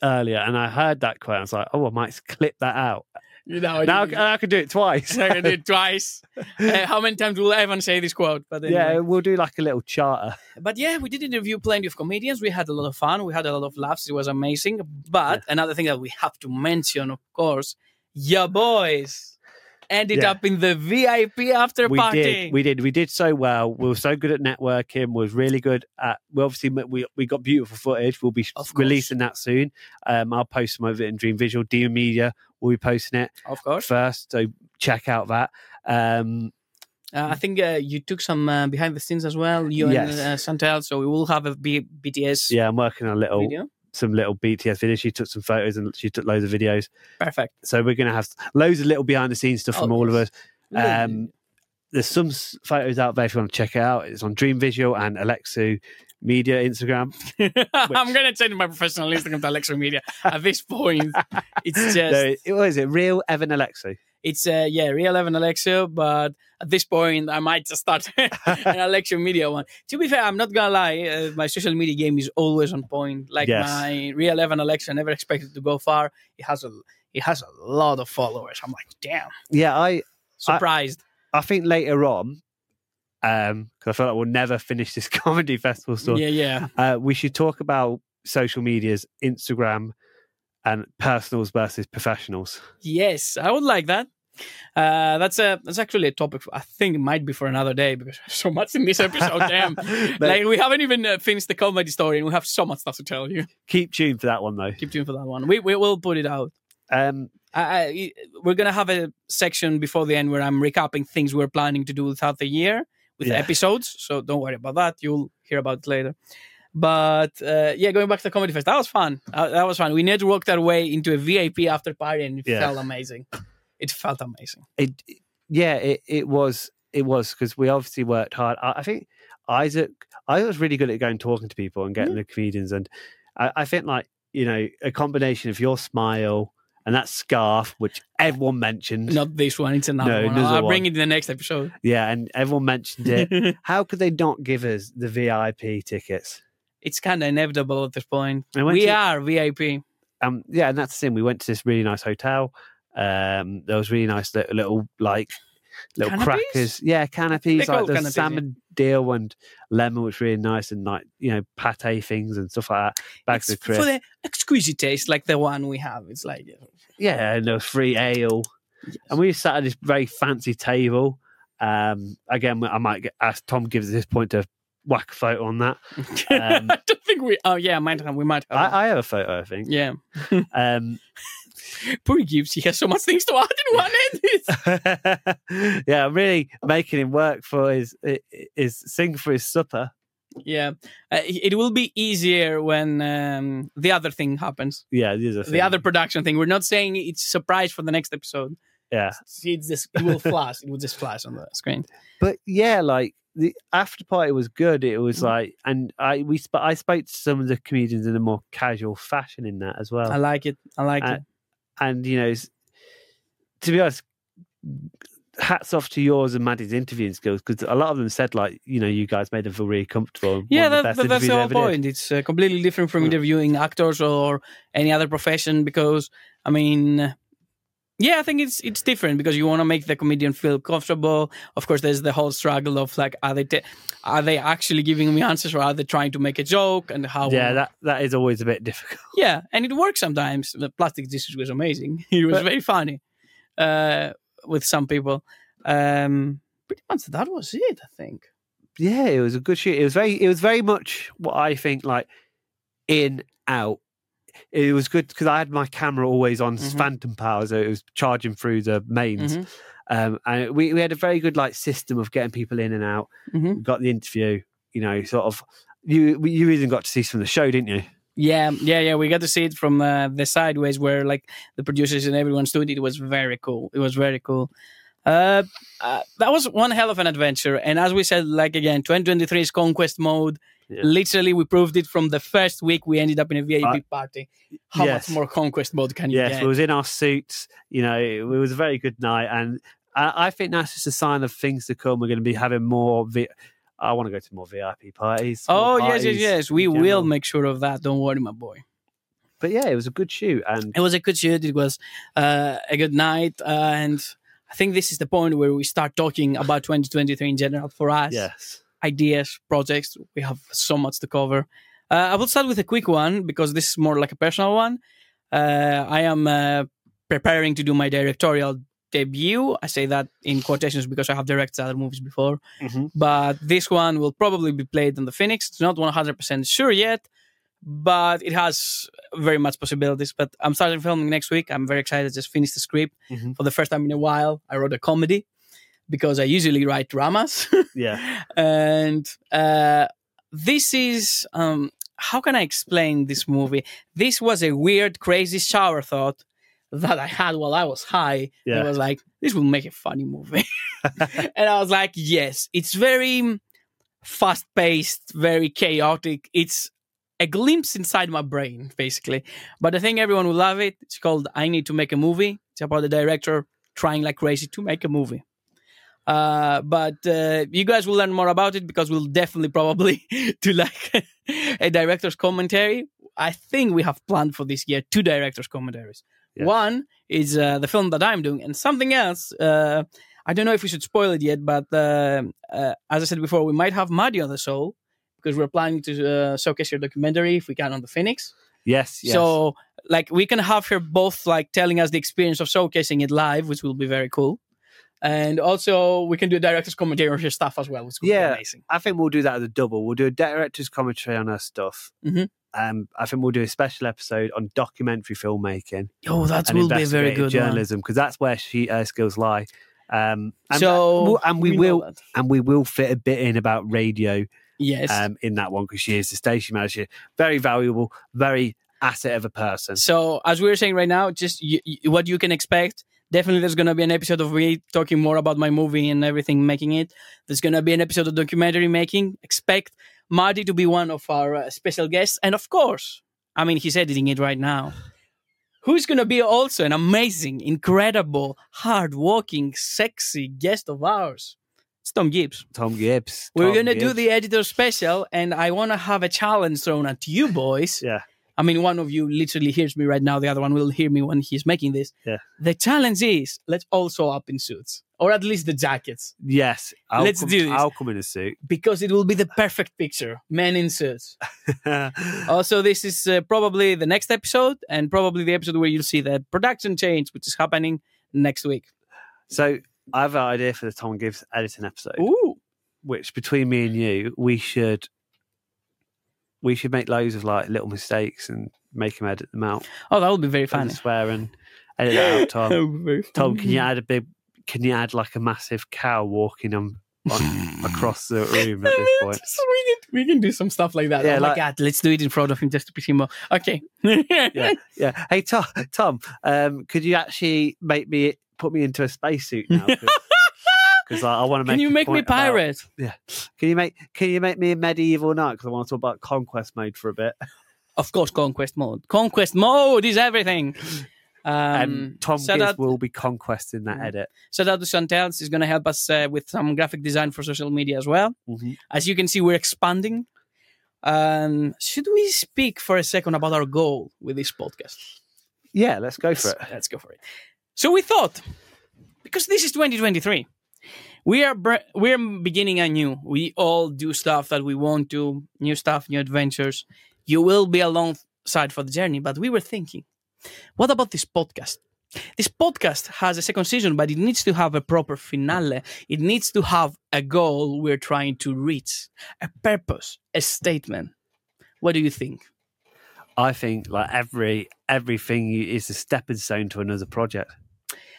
Speaker 3: earlier, and I heard that quote. I was like, "Oh, I might clip that out."
Speaker 2: You know,
Speaker 3: Now
Speaker 2: I
Speaker 3: I can do it twice.
Speaker 2: I did it twice. Uh, how many times will Evan say this quote? But anyway.
Speaker 3: yeah, we'll do like a little charter.
Speaker 2: But yeah, we did interview plenty of comedians. We had a lot of fun. We had a lot of laughs. It was amazing. But another thing that we have to mention, of course, your boys ended
Speaker 3: Yeah.
Speaker 2: up in the VIP after
Speaker 3: we
Speaker 2: party.
Speaker 3: did we did we did so well we were so good at networking we was really good at we obviously we, we got beautiful footage we'll be releasing that soon um i'll post some of it in dream visual demon media will be posting it
Speaker 2: Of course.
Speaker 3: first so check out that um
Speaker 2: Uh, I think uh, you took some uh, behind the scenes as well, you
Speaker 3: Yes.
Speaker 2: and uh, Santel. So we will have a B- BTS
Speaker 3: yeah i'm working on a little
Speaker 2: video.
Speaker 3: Some little bts videos. She took some photos and she took loads of videos.
Speaker 2: Perfect.
Speaker 3: so we're gonna have loads of little behind the scenes stuff from
Speaker 2: Oh,
Speaker 3: all of us. Um there's some photos out there if you want to check it out. It's on dream visual and alexu media instagram.
Speaker 2: I'm going to change my professional Instagram to Alexu Media. At this point, it's just
Speaker 3: no, it, what is it? Real evan alexu
Speaker 2: it's uh, yeah, real Evan Alexa, but at this point, I might just start an Alexa Media one. To be fair, I'm not gonna lie, uh, my social media game is always on point. Like
Speaker 3: Yes.
Speaker 2: my real Evan Alexa, never expected to go far. It has a it has a lot of followers. I'm like, damn,
Speaker 3: yeah i
Speaker 2: surprised.
Speaker 3: I think later on, um, because I feel like we'll never finish this comedy festival story.
Speaker 2: yeah, yeah.
Speaker 3: Uh, we should talk about social medias, Instagram, and personals versus professionals.
Speaker 2: Yes, I would like that. Uh, that's a that's actually a topic. I think it might be for another day because so much in this episode. Damn,
Speaker 3: But
Speaker 2: like we haven't even uh, finished the comedy story, and we have so much stuff to tell you.
Speaker 3: keep tuned for that one though.
Speaker 2: Keep tuned for that one. We we will put it out.
Speaker 3: Um,
Speaker 2: I, I, we're gonna have a section before the end where I'm recapping things we're planning to do throughout the year with
Speaker 3: Yeah.
Speaker 2: episodes. So don't worry about that. You'll hear about it later. But uh, yeah, going back to the comedy fest, that was fun. Uh, that was fun. We networked our way into a VIP after party, and it
Speaker 3: Yeah.
Speaker 2: felt amazing. It felt amazing.
Speaker 3: it, yeah, it, it was, it was because we obviously worked hard. I, I think Isaac, I was really good at going talking to people and getting the comedians, and I, I think like you know a combination of your smile and that scarf, which everyone mentioned.
Speaker 2: Not this one. It's another
Speaker 3: No,
Speaker 2: one.
Speaker 3: another
Speaker 2: I'll bring it in the next episode.
Speaker 3: Yeah, and everyone mentioned it. How could they not give us the VIP tickets?
Speaker 2: It's kind of inevitable at this point. We
Speaker 3: you-
Speaker 2: are VIP.
Speaker 3: Um, yeah, and that's the thing. We went to this really nice hotel. Um, there was really nice little, little like little
Speaker 2: Canopies?
Speaker 3: crackers. Yeah, canopies
Speaker 2: They're
Speaker 3: like the
Speaker 2: canopies, yeah.
Speaker 3: salmon deal and lemon, which was really nice, and like you know pate things and stuff like that. Bags
Speaker 2: It's
Speaker 3: of crisp.
Speaker 2: for the exquisite taste, like the one we have. It's like
Speaker 3: Yeah, and there was free ale, and we sat at this very fancy table. Um, again, I might get, ask Tom Gibbs this point to whack a photo on that. Um,
Speaker 2: I don't think we. Oh yeah, might have. We might have.
Speaker 3: I, I have a photo, I think.
Speaker 2: yeah.
Speaker 3: Um,
Speaker 2: Poor Gibbs, he has so much things to add in one end.
Speaker 3: yeah, I'm really making him work for his his sing for his supper.
Speaker 2: yeah. Uh, it will be easier when um, the other thing happens.
Speaker 3: Yeah, the other,
Speaker 2: The other production thing. We're not saying it's a surprise for the next episode.
Speaker 3: yeah.
Speaker 2: It's just, it will flash. It will just flash on the screen.
Speaker 3: but yeah, like the after party was good. It was
Speaker 2: Mhm.
Speaker 3: like, and I we sp- I spoke to some of the comedians in a more casual fashion in that as well.
Speaker 2: I like it. I like
Speaker 3: Uh,
Speaker 2: it.
Speaker 3: and you know, to be honest, hats off to yours and Maddie's interviewing skills because a lot of them said like, you know, you guys made them feel really comfortable.
Speaker 2: Yeah,
Speaker 3: the
Speaker 2: that, that, that's the whole
Speaker 3: ever did.
Speaker 2: point. It's uh, completely different from interviewing actors or any other profession because, I mean, yeah, I think it's it's different because you want to make the comedian feel comfortable. Of course, there's the whole struggle of like, are they ta- are they actually giving me answers or are they trying to make a joke and how?
Speaker 3: Yeah, that that is always a bit difficult.
Speaker 2: yeah, and it works sometimes. The plastic Jesus was amazing. It was
Speaker 3: But-
Speaker 2: very funny uh, with some people. Um, pretty much that was it. I think.
Speaker 3: Yeah, it was a good shoot. It was very, it was very much what I think like in out. It was good because I had my camera always on
Speaker 2: Mhm.
Speaker 3: phantom power, so it was charging through the mains.
Speaker 2: Mhm.
Speaker 3: Um, and we, we had a very good like system of getting people in and out.
Speaker 2: Mhm.
Speaker 3: We got the interview, you know, sort of. You you even got to see some of the show, didn't you?
Speaker 2: Yeah, yeah, yeah. We got to see it from uh, the sideways where like the producers and everyone stood. It was very cool. It was very cool. Uh, uh, that was one hell of an adventure. And as we said, like again, 2023 is conquest mode.
Speaker 3: Yeah.
Speaker 2: Literally, we proved it from the first week we ended up in a VIP
Speaker 3: Uh,
Speaker 2: party. How
Speaker 3: yes.
Speaker 2: much more conquest mode can you
Speaker 3: Yes,
Speaker 2: get?
Speaker 3: we was in our suits. You know, it was a very good night, and I, I think that's just a sign of things to come. We're going to be having more. Vi- I want to go to more VIP parties. more
Speaker 2: oh yes, yes, yes. We will
Speaker 3: general.
Speaker 2: make sure of that. Don't worry, my boy.
Speaker 3: But yeah, it was a good shoot, and
Speaker 2: It was a good shoot. It was uh, a good night, uh, and I think this is the point where we start talking about 2023 in general for us.
Speaker 3: yes,
Speaker 2: ideas, projects. We have so much to cover. Uh, I will start with a quick one because this is more like a personal one. Uh, I am uh, preparing to do my directorial debut. I say that in quotations because I have directed other movies before.
Speaker 3: Mhm.
Speaker 2: But this one will probably be played on the Phoenix. It's not 100% sure yet, but it has very much possibilities. But I'm starting filming next week. I'm very excited. I just finished the script
Speaker 3: Mhm.
Speaker 2: for the first time in a while. I wrote a comedy because I usually write dramas.
Speaker 3: yeah,
Speaker 2: and uh, this is um, how can I explain this movie? This was a weird, crazy shower thought that I had while I was high.
Speaker 3: Yeah.
Speaker 2: I was like, this will make a funny movie, and I was like, yes, it's very fast paced, very chaotic. It's a glimpse inside my brain, basically. But I think everyone will love it. It's called I Need to Make a Movie. It's about the director trying like crazy to make a movie. Uh, but uh, you guys will learn more about it because we'll definitely probably do like a director's commentary. I think we have planned for this year two director's commentaries.
Speaker 3: Yes.
Speaker 2: One is uh, the film that I'm doing, and something else. Uh, I don't know if we should spoil it yet, but uh, uh, as I said before, we might have Maddie on the show because we're planning to uh, showcase your documentary if we can on the Phoenix.
Speaker 3: yes, yes.
Speaker 2: So, like, we can have her both like telling us the experience of showcasing it live, which will be very cool. And also, we can do a director's commentary on her stuff as well, which will
Speaker 3: Yeah.
Speaker 2: be amazing.
Speaker 3: I think we'll do that as a double. We'll do a director's commentary on our stuff.
Speaker 2: Mhm.
Speaker 3: Um, I think we'll do a special episode on documentary filmmaking
Speaker 2: Oh, that will be very good
Speaker 3: journalism because that's where she her skills lie. Um, and
Speaker 2: So,
Speaker 3: we'll- and we,
Speaker 2: know
Speaker 3: will and we will fit a bit in about radio
Speaker 2: Yes.
Speaker 3: um, in that one because she is the station manager. Very valuable, very asset of a person.
Speaker 2: So, as we were saying right now, just y y what you can expect. Definitely, there's going to be an episode of me talking more about my movie and everything, making it. There's going to be an episode of documentary making. Expect Marty to be one of our uh, special guests. And of course, I mean, he's editing it right now. Who's going to be also an amazing, incredible, hard-working, sexy guest of ours? It's Tom Gibbs.
Speaker 3: Tom Gibbs.
Speaker 2: We're
Speaker 3: Tom
Speaker 2: going to do the editor special, and I want to have a challenge thrown at you boys.
Speaker 3: Yeah.
Speaker 2: I mean, one of you literally hears me right now. The other one will hear me when he's making this.
Speaker 3: Yeah.
Speaker 2: The challenge is let's all show up in suits, or at least the jackets,
Speaker 3: Yes, I'll
Speaker 2: Let's
Speaker 3: come,
Speaker 2: do this.
Speaker 3: I'll come in a suit.
Speaker 2: because it will be the perfect picture. Men in suits. Also, this is uh, probably the next episode, and probably the episode where you'll see the production change, which is happening next week.
Speaker 3: so I have an idea for the Tom Gibbs editing episode,
Speaker 2: Ooh.
Speaker 3: which between me and you, we should we should make loads of like little mistakes and make him edit them out.
Speaker 2: Oh, that would be very
Speaker 3: Funny.
Speaker 2: funny.
Speaker 3: Swear and edit it out, Tom.
Speaker 2: would be very
Speaker 3: Tom, can you add a big? Can you add like a massive cow walking on on, across the room at this point.
Speaker 2: we, can, we can do some stuff like that.
Speaker 3: Yeah,
Speaker 2: oh my
Speaker 3: like-
Speaker 2: god, let's do it in front of him just to piss him off. Okay.
Speaker 3: Yeah, yeah. Hey Tom, Tom, um, could you actually make me put me into a spacesuit now? Because I, I want to make.
Speaker 2: Can you make me
Speaker 3: point about-
Speaker 2: pirate?
Speaker 3: Can you make Can you make me a medieval knight? Because I want to talk about conquest mode for a bit.
Speaker 2: Of course, conquest mode. Conquest mode is everything. Um,
Speaker 3: and Tom
Speaker 2: so that,
Speaker 3: will be conquesting that
Speaker 2: Mm.
Speaker 3: edit.
Speaker 2: so that is going to help us uh, with some graphic design for social media as well.
Speaker 3: Mhm.
Speaker 2: As you can see, we're expanding. Um, should we speak for a second about our goal with this podcast?
Speaker 3: Yeah, let's go for it.
Speaker 2: Let's, let's go for it. So we thought, because this is 2023, we are br- we're beginning anew. We all do stuff that we want to, new stuff, new adventures. You will be alongside for the journey, but we were thinking, what about this podcast? This podcast has a second season, but it needs to have a proper finale. It needs to have a goal we're trying to reach, a purpose, a statement. What do you think?
Speaker 3: I think like every everything is a stepping stone to another project.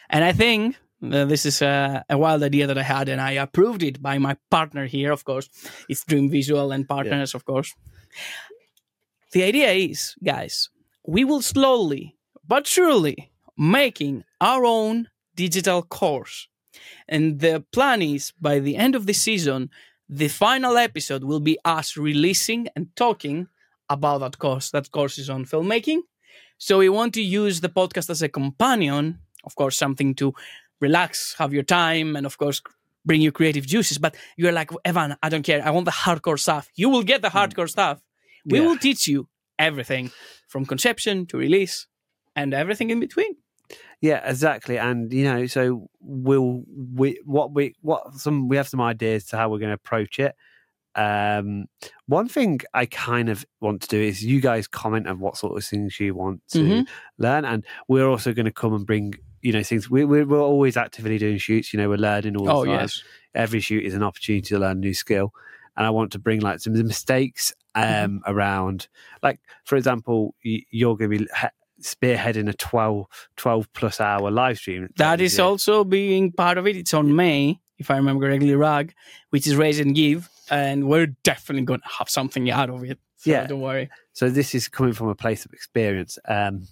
Speaker 2: And I think uh, this is a, a wild idea that I had, and I approved it by my partner here, of course. It's Dream Visual and partners, of course. The idea is, guys, we will slowly but surely making our own digital course. And the plan is by the end of the season, the final episode will be us releasing and talking about that course. That course is on filmmaking. So we want to use the podcast as a companion, of course, something to relax, have your time, and of course, bring you creative juices. But you're like, Evan, I don't care. I want the hardcore stuff. You will get the hardcore stuff. We
Speaker 3: Yeah.
Speaker 2: will teach you everything from conception to release and everything in between.
Speaker 3: Yeah, exactly. And you know, so we'll we what we what some we have some ideas to how we're going to approach it. Um, one thing I kind of want to do is you guys comment on what sort of things you want to
Speaker 2: Mhm.
Speaker 3: learn, and we're also going to come and bring you know things. We, we're we're always actively doing shoots. You know, we're learning all the
Speaker 2: Oh,
Speaker 3: time.
Speaker 2: yes.
Speaker 3: Every shoot is an opportunity to learn a new skill, and I want to bring like some of the mistakes um
Speaker 2: Mm-hmm.
Speaker 3: around. Like for example, you, you're going to be. spearheading a 12, 12 plus hour live stream
Speaker 2: That is
Speaker 3: Yeah.
Speaker 2: also being part of it. It's on May, if I remember correctly, RAG, which is Raise and Give. And we're definitely going to have something out of it. So
Speaker 3: Yeah.
Speaker 2: don't worry.
Speaker 3: So this is coming from a place of experience, um,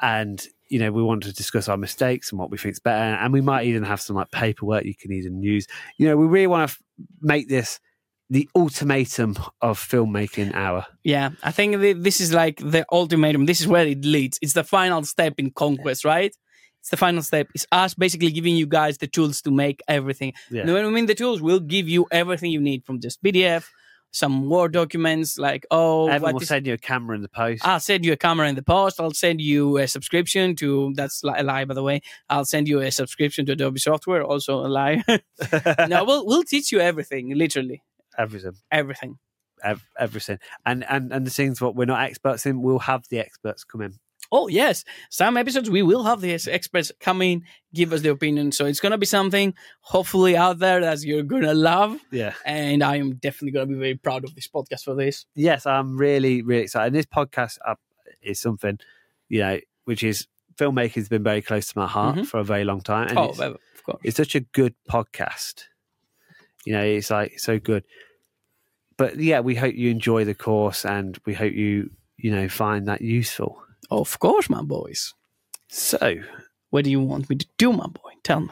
Speaker 3: and you know we want to discuss our mistakes and what we think is better, and we might even have some like paperwork you can even use. You know, we really want to f- make this the ultimatum of filmmaking hour.
Speaker 2: Yeah, I think th- this is like the ultimatum. This is where it leads. It's the final step in Conquest, right? It's the final step. It's us basically giving you guys the tools to make everything.
Speaker 3: Yeah.
Speaker 2: And when we mean the tools, we'll give you everything you need from just PDF, some Word documents, like, oh, what
Speaker 3: will
Speaker 2: is-
Speaker 3: send you a camera in the post.
Speaker 2: I'll send you a camera in the post. I'll send you a subscription to, that's a lie, by the way. I'll send you a subscription to Adobe Software, also a lie. no, we'll, we'll teach you everything, literally
Speaker 3: everything,
Speaker 2: everything.
Speaker 3: ev- everything, and and and the things what we're not experts in, we'll have the experts come in.
Speaker 2: Oh yes, some episodes we will have the experts come in, give us the opinion. So it's gonna be something hopefully out there that you're gonna love,
Speaker 3: Yeah.
Speaker 2: and I am definitely gonna be very proud of this podcast for this.
Speaker 3: yes, I'm really, really excited. And this podcast uh, is something, you know, which is filmmaking's been very close to my heart
Speaker 2: Mhm.
Speaker 3: for a very long time. And
Speaker 2: oh,
Speaker 3: it's,
Speaker 2: of course.
Speaker 3: it's such a good podcast. You know, it's like so good. But yeah, we hope you enjoy the course and we hope you, you know, find that useful.
Speaker 2: Of course, my boys.
Speaker 3: So,
Speaker 2: What do you want me to do, my boy? Tell me.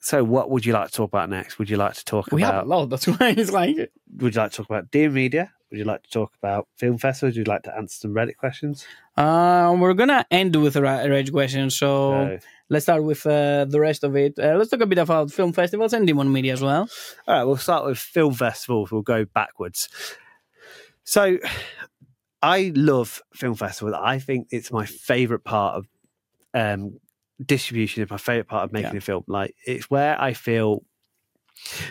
Speaker 3: so what would you like to talk about next? Would you like to talk
Speaker 2: We have
Speaker 3: about
Speaker 2: a lot. That's why it's like
Speaker 3: would you like to talk about Dear Media? Would you like to talk about film festivals? Would you like to answer some Reddit questions?
Speaker 2: Uh, we're gonna end with a rage question. So
Speaker 3: So,
Speaker 2: let's start with uh, the rest of it. Uh, let's talk a bit about film festivals and Demon Media as well.
Speaker 3: All right, we'll start with film festivals. We'll go backwards. So, I love film festivals. I think it's my favorite part of um, distribution. It's my favorite part of making
Speaker 2: Yeah.
Speaker 3: a film. Like, it's where I feel.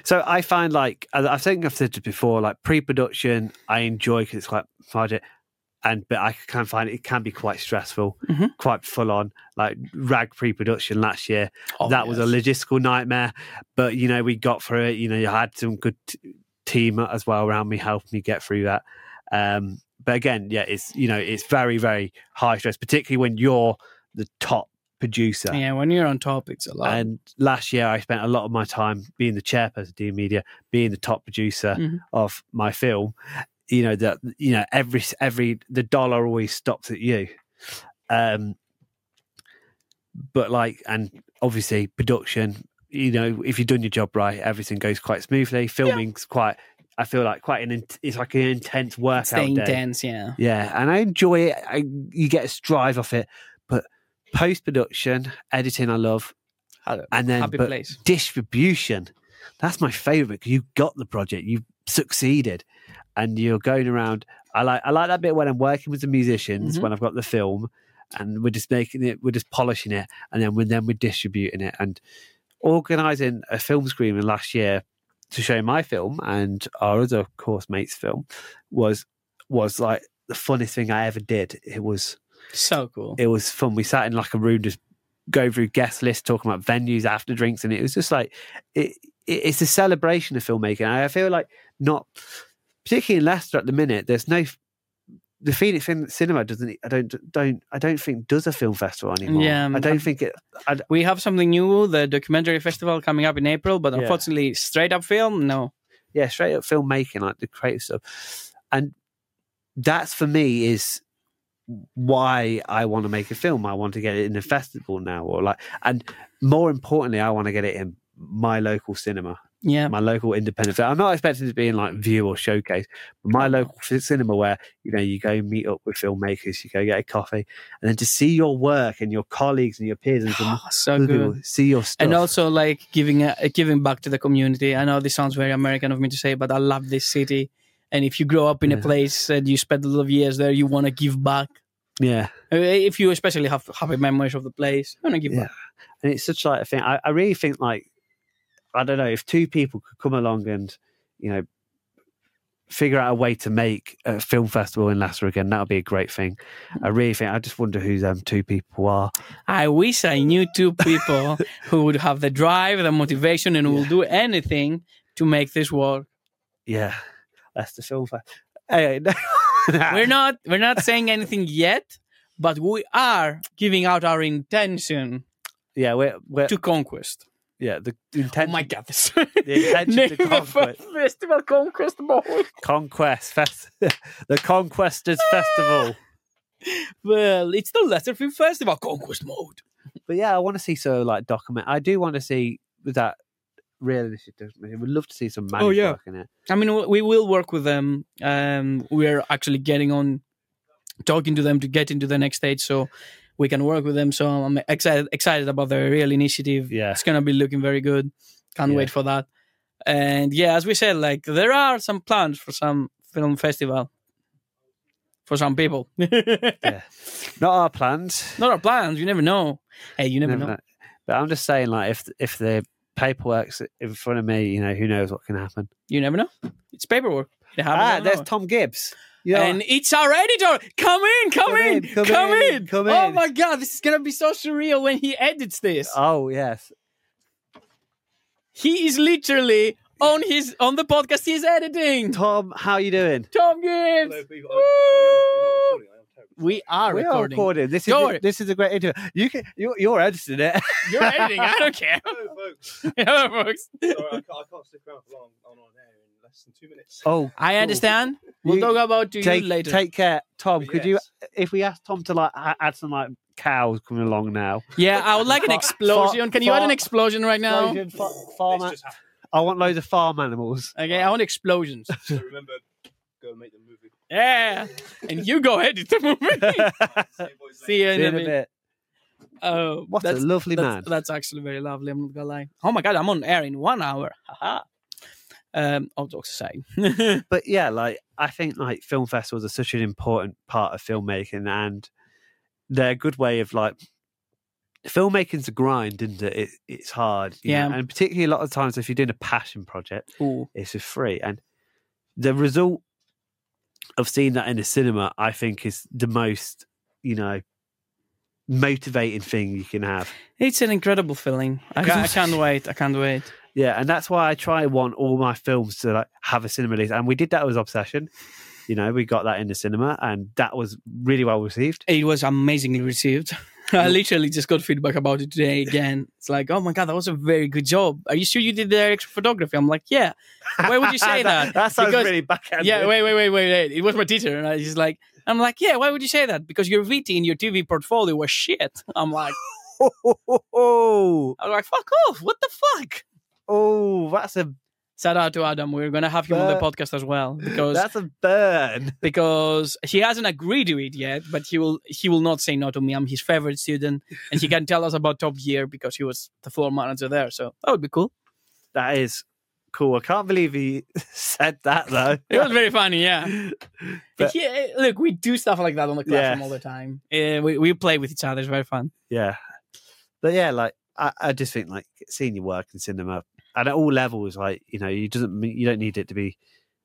Speaker 3: So I find like I think I've said this before. Like pre-production, I enjoy because it's quite budget, and but I can find it can be quite stressful,
Speaker 2: Mhm.
Speaker 3: quite full on. Like rag pre-production last year,
Speaker 2: Oh,
Speaker 3: that was a logistical nightmare. But you know, we got through it. You know, you had some good t- team as well around me, helping me get through that. Um, but again, yeah, it's you know, it's very very high stress, particularly when you're the top producer.
Speaker 2: Yeah, when you're on top, it's a lot.
Speaker 3: And last year, I spent a lot of my time being the chairperson of D Media, being the top producer
Speaker 2: Mhm.
Speaker 3: of my film. You know that you know every every the dollar always stops at you. Um, but like, and obviously production. You know, if you've done your job right, everything goes quite smoothly. Filming's quite. I feel like quite an. int- It's like an intense workout
Speaker 2: Stay
Speaker 3: day.
Speaker 2: intense, yeah.
Speaker 3: Yeah, and I enjoy it. I, you get a strive off it, but post production, editing, I love, and then
Speaker 2: Happy
Speaker 3: but
Speaker 2: place.
Speaker 3: distribution. That's my favorite. 'cause You got the project, you succeeded, and you're going around. I like I like that bit when I'm working with the musicians
Speaker 2: Mhm.
Speaker 3: when I've got the film, and we're just making it, we're just polishing it, and then we're then we're distributing it and organizing a film screening last year to show my film and our other course mates film was was like the funniest thing I ever did. It was
Speaker 2: So cool.
Speaker 3: it was fun. We sat in like a room just going through guest lists, talking about venues, after drinks, and it was just like it, it, it's a celebration of filmmaking. I feel like not particularly in Leicester at the minute. There's no the Phoenix Cinema doesn't. I don't don't I don't think does a film festival anymore.
Speaker 2: Yeah,
Speaker 3: I don't
Speaker 2: I'm-
Speaker 3: think it.
Speaker 2: We have something new, the documentary festival coming up in April, but
Speaker 3: Yeah.
Speaker 2: unfortunately, straight up film, no.
Speaker 3: yeah, straight up filmmaking, like the creative stuff. And that's for me is why I want to make a film. I want to get it in a festival now, or like, and more importantly, I want to get it in my local cinema,
Speaker 2: Yeah.
Speaker 3: my local independent film. I'm not expecting it to be in like Vue or Showcase, but my local cinema where you know you go meet up with filmmakers, you go get a coffee, and then to see your work and your colleagues and your peers and some
Speaker 2: so good.
Speaker 3: people see your stuff.
Speaker 2: And also like giving uh, giving back to the community. I know this sounds very American of me to say, but I love this city. And if you grow up in a place and you spend a lot of years there, you want to give back.
Speaker 3: yeah.
Speaker 2: Uh, If you especially have happy memories of the place, you want to give
Speaker 3: Yeah.
Speaker 2: back.
Speaker 3: and it's such like a thing. I, I really think like I don't know if two people could come along and you know figure out a way to make a film festival in Leicester again. That would be a great thing. I really think. I just wonder who them two people are.
Speaker 2: I wish I knew two people who would have the drive, the motivation, and will
Speaker 3: Yeah.
Speaker 2: do anything to make this work.
Speaker 3: Yeah, Leicester Film Festival. Hey, no.
Speaker 2: We're not we're not saying anything yet, but we are giving out our intention
Speaker 3: Yeah, we're, we're
Speaker 2: to conquest.
Speaker 3: Yeah the
Speaker 2: Oh my god! This
Speaker 3: The intention to conquest.
Speaker 2: festival conquest boy.
Speaker 3: Conquest Fest, the Conquesters Festival.
Speaker 2: Well, it's the Leicester Film Festival conquest mode.
Speaker 3: But yeah, I want to see so like document. I do want to see that real initiative. I would love to see some magic Oh,
Speaker 2: yeah.
Speaker 3: work in it.
Speaker 2: I mean, we will work with them. Um, we're actually getting on, talking to them to get into the next stage, so we can work with them. So I'm excited, excited about the real initiative.
Speaker 3: Yeah.
Speaker 2: it's gonna be looking very good. Can't
Speaker 3: Yeah.
Speaker 2: wait for that. And yeah, as we said, like there are some plans for some film festival for some people.
Speaker 3: Yeah. Not our plans.
Speaker 2: Not our plans. You never know. Hey, you never,
Speaker 3: Never
Speaker 2: know.
Speaker 3: know. But I'm just saying, like, if if the paperwork's in front of me, you know, who knows what can happen.
Speaker 2: You never know. It's paperwork. It
Speaker 3: Ah, there's
Speaker 2: over.
Speaker 3: Tom Gibbs. Yeah,
Speaker 2: And it's our editor. Come in, come,
Speaker 3: Come
Speaker 2: in,
Speaker 3: in, come
Speaker 2: come
Speaker 3: in,
Speaker 2: in.
Speaker 3: come
Speaker 2: Oh my god, this is gonna be so surreal when he edits this.
Speaker 3: oh yes,
Speaker 2: he is literally on his on the podcast he's editing.
Speaker 3: Tom, how you doing?
Speaker 2: Tom Gibbs. Woo! We are
Speaker 3: We are
Speaker 2: recording.
Speaker 3: recording. This is
Speaker 2: Don't
Speaker 3: this is a great interview. You can you're, you're editing it.
Speaker 2: You're editing. I don't care.
Speaker 4: Hello, folks.
Speaker 2: Hello, folks.
Speaker 4: Sorry, I can't, I can't stick around for long. I'm on air in less than two minutes.
Speaker 3: oh,
Speaker 2: I understand. We'll
Speaker 3: You
Speaker 2: talk about to
Speaker 3: take
Speaker 2: you later.
Speaker 3: take care, Tom.
Speaker 4: But
Speaker 3: Could
Speaker 4: yes.
Speaker 3: you, if we ask Tom to like add some like cows coming along now?
Speaker 2: yeah, I would like an
Speaker 3: Far-
Speaker 2: explosion. Can you add an explosion right now?
Speaker 3: Explosion, fa-
Speaker 4: This
Speaker 3: farm.
Speaker 4: just.
Speaker 3: I want loads of farm animals.
Speaker 2: Okay, I want explosions.
Speaker 4: So remember, go and make the movie.
Speaker 2: Yeah, and you go edit the movie. See you in,
Speaker 3: In
Speaker 2: a
Speaker 3: a
Speaker 2: bit.
Speaker 3: bit.
Speaker 2: Oh,
Speaker 3: What a
Speaker 2: that's-
Speaker 3: lovely
Speaker 2: that's,
Speaker 3: man.
Speaker 2: That's actually very lovely. I'm not gonna lie. Oh my god, I'm on air in one hour. Haha. Um, all jokes aside.
Speaker 3: but yeah, like I think like film festivals are such an important part of filmmaking, and they're a good way of like filmmaking's a grind, isn't it? it it's hard, you know,
Speaker 2: Yeah.
Speaker 3: and particularly a lot of times if you're doing a passion project,
Speaker 2: Ooh.
Speaker 3: it's for free, and the result of seeing that in the cinema, I think, is the most you know motivating thing you can have.
Speaker 2: It's an incredible feeling. I, I can't wait. I can't wait.
Speaker 3: Yeah, and that's why I try and want all my films to like have a cinema release, and we did that with Obsession. You know, we got that in the cinema, and that was really well received.
Speaker 2: It was amazingly received. I literally just got feedback about it today again. It's like, oh my god, that was a very good job. Are you sure you did the extra photography? I'm like, yeah. Why would you say that?
Speaker 3: that sounds
Speaker 2: Because-
Speaker 3: really backhanded.
Speaker 2: Yeah, wait, wait, wait, wait, wait. It was my teacher, and I just like, I'm like, yeah. Why would you say that? Because your VT in your TV portfolio was shit. I'm like,
Speaker 3: oh,
Speaker 2: I'm like, fuck off. What the fuck?
Speaker 3: Oh, that's a
Speaker 2: Shout out to Adam. We're gonna have him on the podcast as well because
Speaker 3: that's a burn.
Speaker 2: because he hasn't agreed to it yet, but he will he will not say no to me. I'm his favorite student, and he can tell us about Top Gear because he was the floor manager there. So that would be cool.
Speaker 3: That is cool. I can't believe he said that though.
Speaker 2: It was very funny, yeah.
Speaker 3: But-
Speaker 2: yeah, look, we do stuff like that on the classroom
Speaker 3: Yeah.
Speaker 2: all the time. Uh, we we play with each other. It's very fun.
Speaker 3: yeah, but yeah, like I, I just think like seeing your work in cinema and at all levels, like you know, you doesn't you don't need it to be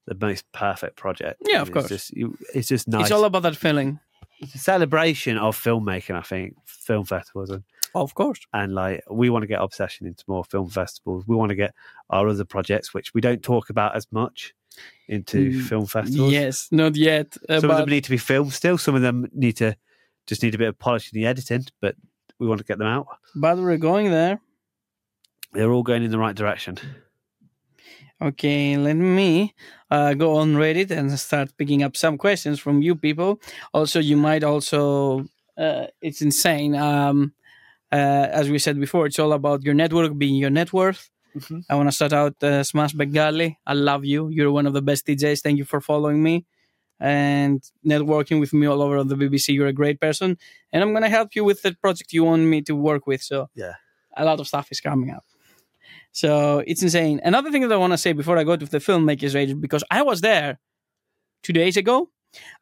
Speaker 3: the most perfect project.
Speaker 2: Yeah, of
Speaker 3: It's
Speaker 2: course.
Speaker 3: just you, it's just nice.
Speaker 2: It's all about that feeling.
Speaker 3: It's a celebration of filmmaking. I think film festivals and
Speaker 2: Of course.
Speaker 3: and like we want to get obsession into more film festivals. We want to get our other projects, which we don't talk about as much, into
Speaker 2: Mm,
Speaker 3: film festivals.
Speaker 2: Yes, not yet. Uh,
Speaker 3: Some of them need to be filmed still. Some of them need to just need a bit of polish in the editing, but we want to get them out.
Speaker 2: but we're going there.
Speaker 3: They're all going in the right direction.
Speaker 2: Okay, let me uh, go on Reddit and start picking up some questions from you people. Also, you might also, uh, it's insane. Um, uh, as we said before, it's all about your network being your net worth.
Speaker 3: Mhm.
Speaker 2: I want to start out uh, Smash Bengali. I love you. You're one of the best DJs. Thank you for following me and networking with me all over on the BBC. You're a great person. And I'm going to help you with the project you want me to work with. So,
Speaker 3: Yeah.
Speaker 2: a lot of stuff is coming up. So it's insane. Another thing that I want to say before I go to the filmmakers rage, because I was there two days ago.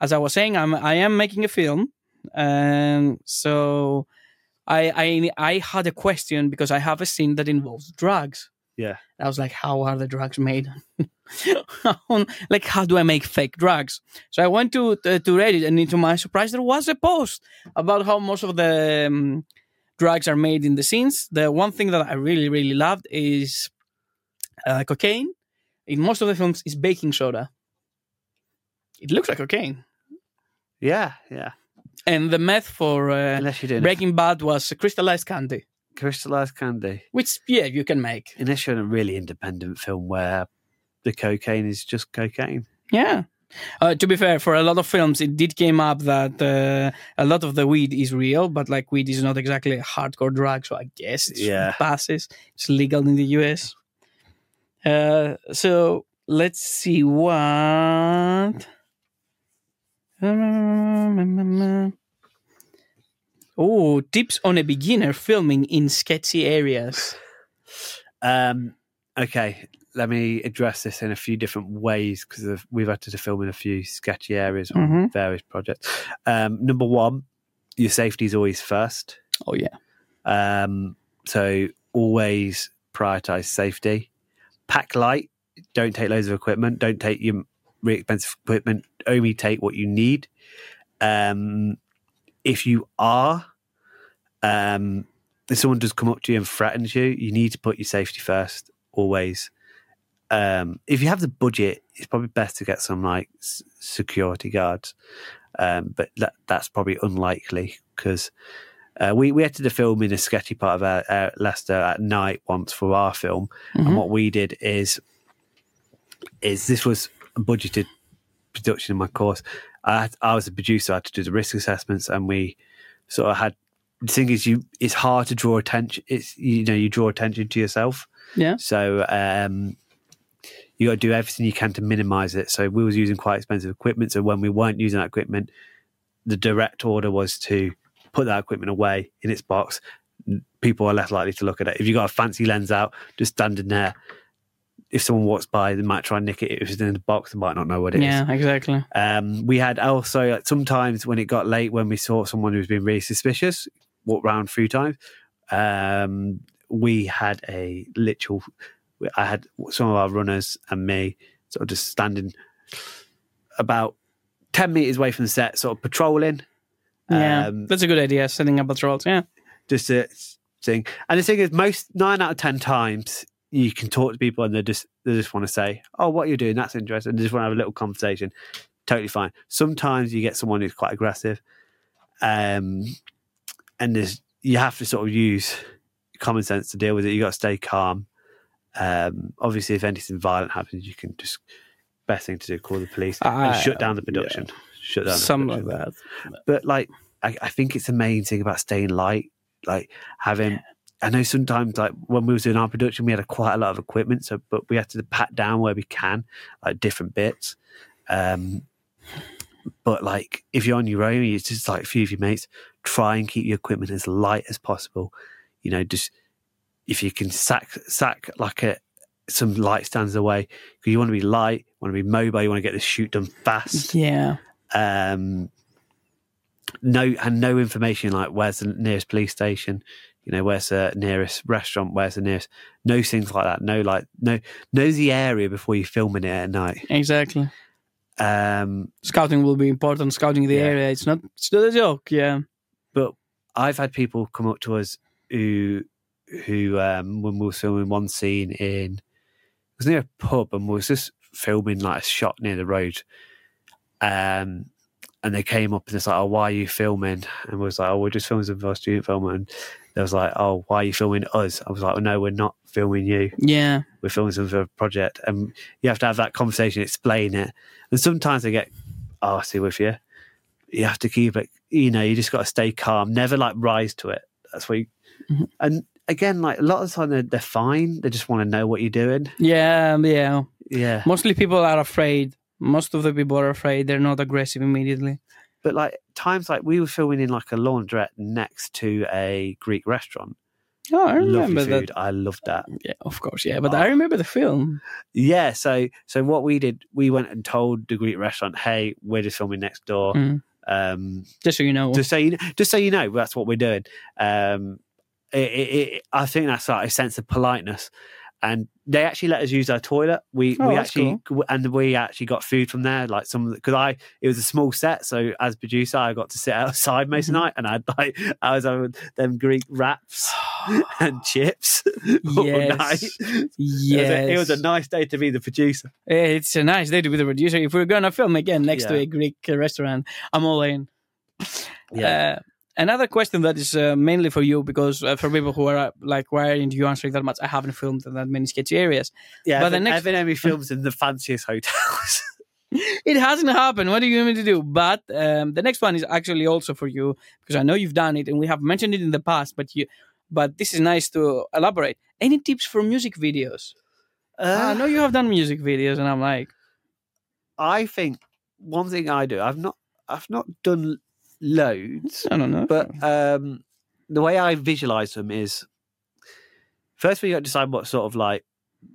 Speaker 2: As I was saying, I'm I am making a film, and so I I I had a question because I have a scene that involves drugs.
Speaker 3: Yeah.
Speaker 2: I was like, how are the drugs made? like, how do I make fake drugs? So I went to to, Reddit, and to my surprise, there was a post about how most of the um, drugs are made in the scenes. The one thing that I really, really loved is uh, cocaine. In most of the films, is baking soda. It looks like cocaine.
Speaker 3: Yeah, yeah.
Speaker 2: And the meth for uh,
Speaker 3: Unless doing
Speaker 2: Breaking Bad was crystallized candy,
Speaker 3: crystallized candy.
Speaker 2: which yeah, you can make.
Speaker 3: Unless you're in a really independent film where the cocaine is just cocaine.
Speaker 2: Yeah. Uh, to be fair, for a lot of films, it did came up that uh, a lot of the weed is real, but like weed is not exactly a hardcore drug, so I guess it's
Speaker 3: Yeah.
Speaker 2: passes. It's legal in the US. Uh, so let's see what. Oh, tips on a beginner filming in sketchy areas.
Speaker 3: Um, okay, let me address this in a few different ways because we've had to film in a few sketchy areas on
Speaker 2: Mhm.
Speaker 3: various projects. Um, number one, your safety is always first.
Speaker 2: Oh yeah,
Speaker 3: Um, so always prioritize safety. Pack light. Don't take loads of equipment. Don't take your really expensive equipment. Only take what you need. Um, if you are, um, if someone does come up to you and threatens you, you need to put your safety first. Always. Um, if you have the budget, it's probably best to get some like s- security guards. Um, but that, that's probably unlikely because uh, we we had to do film in a sketchy part of our, uh, Leicester at night once for our film,
Speaker 2: Mhm.
Speaker 3: and what we did is is this was a budgeted production in my course. I had, I was a producer. I had to do the risk assessments, and we sort of had. The thing is, you it's hard to draw attention. It's you know you draw attention to yourself.
Speaker 2: Yeah.
Speaker 3: So um, you got to do everything you can to minimize it. So we was using quite expensive equipment. So when we weren't using that equipment, the direct order was to put that equipment away in its box. People are less likely to look at it. If you got a fancy lens out, just standing there, if someone walks by, they might try and nick it. If it's in the box, they might not know what it is.
Speaker 2: yeah, exactly.
Speaker 3: Um, we had also like, sometimes when it got late, when we saw someone who was being really suspicious, walk around a few times. Um, we had a literal. I had some of our runners and me sort of just standing about ten meters away from the set, sort of patrolling.
Speaker 2: Yeah,
Speaker 3: Um,
Speaker 2: that's a good idea. Setting up patrols. Yeah.
Speaker 3: just a thing. And the thing is, most nine out of ten times you can talk to people and they just they just want to say, "Oh, what you're doing? That's interesting." They just want to have a little conversation. Totally fine. Sometimes you get someone who's quite aggressive, um, and there's you have to sort of use common sense to deal with it. You got to stay calm. Um, obviously, if anything violent happens, you can just best thing to do call the police and
Speaker 2: Ah,
Speaker 3: shut down the production. Shut down the
Speaker 2: Something like that.
Speaker 3: But like, I, I think it's the main thing about staying light. Like having, I know sometimes like when we was doing our production, we had a, quite a lot of equipment, so but we had to pat down where we can, like different bits. Um, but like if you're on your own, it's just like a few of your mates. Try and keep your equipment as light as possible. You know, just if you can sack sack like a some light stands away because you want to be light, want to be mobile, you want to get this shoot done fast
Speaker 2: Yeah.
Speaker 3: um no and no information like where's the nearest police station you know where's the nearest restaurant where's the nearest no things like that no like no know the area before you're filming it at night
Speaker 2: Exactly.
Speaker 3: um
Speaker 2: Scouting will be important. Scouting the
Speaker 3: Yeah.
Speaker 2: area. It's not. It's not a joke. Yeah.
Speaker 3: but i've had people come up to us who who um when we were filming one scene in it was near a pub and we was just filming like a shot near the road um and they came up and it's like, oh, why are you filming? And we was like, oh, we're just filming some of our student film. And they was like, oh, why are you filming us? I was like, oh, no, we're not filming you.
Speaker 2: Yeah.
Speaker 3: We're filming some for a project. And you have to have that conversation, explain it. And sometimes they get arsy with you. You have to keep it, you know, you just got to stay calm, never like rise to it. That's what you,
Speaker 2: Mhm.
Speaker 3: and again, like a lot of the time they're, they're fine. They just want to know what you're doing.
Speaker 2: Yeah. Yeah.
Speaker 3: Yeah.
Speaker 2: Mostly people are afraid. Most of the people are afraid. They're not aggressive immediately.
Speaker 3: But like times like we were filming in like a laundrette next to a Greek restaurant.
Speaker 2: Oh, I remember
Speaker 3: food.
Speaker 2: that.
Speaker 3: I loved that.
Speaker 2: Yeah, of course. Yeah, but I remember the film.
Speaker 3: Yeah. So so what we did, we went and told the Greek restaurant, "Hey, we're just filming next door."
Speaker 2: Mm.
Speaker 3: Um,
Speaker 2: Just so you know.
Speaker 3: just so you just so you know, that's what we're doing. Um, it, it, it, I think that's like a sense of politeness. And they actually let us use our toilet. We
Speaker 2: Oh,
Speaker 3: we actually and we actually got food from there. Like some because I it was a small set, so as producer I got to sit outside most of the
Speaker 2: Mhm.
Speaker 3: night, and I'd like I was having them Greek wraps and chips all
Speaker 2: Yes.
Speaker 3: It was,
Speaker 2: yes.
Speaker 3: a, it was a nice day to be the producer.
Speaker 2: It's a nice day to be the producer. If we're gonna film again next to a Greek restaurant, I'm all in.
Speaker 3: Yeah.
Speaker 2: Uh, another question that is uh, mainly for you, because uh, for people who are uh, like, why aren't you answering that much? I haven't filmed in that many sketchy areas.
Speaker 3: yeah,
Speaker 2: but the next-
Speaker 3: Evan Emery films in the fanciest hotels.
Speaker 2: It hasn't happened. What do you want me to do? But um, the next one is actually also for you because I know you've done it and we have mentioned it in the past. But you, but this is nice to elaborate. Any tips for music videos? I
Speaker 3: Uh,
Speaker 2: know you have done music videos, and I'm like,
Speaker 3: I think one thing I do, I've not, I've not done loads,
Speaker 2: I don't know.
Speaker 3: but um, the way I visualize them is first we got to decide what sort of like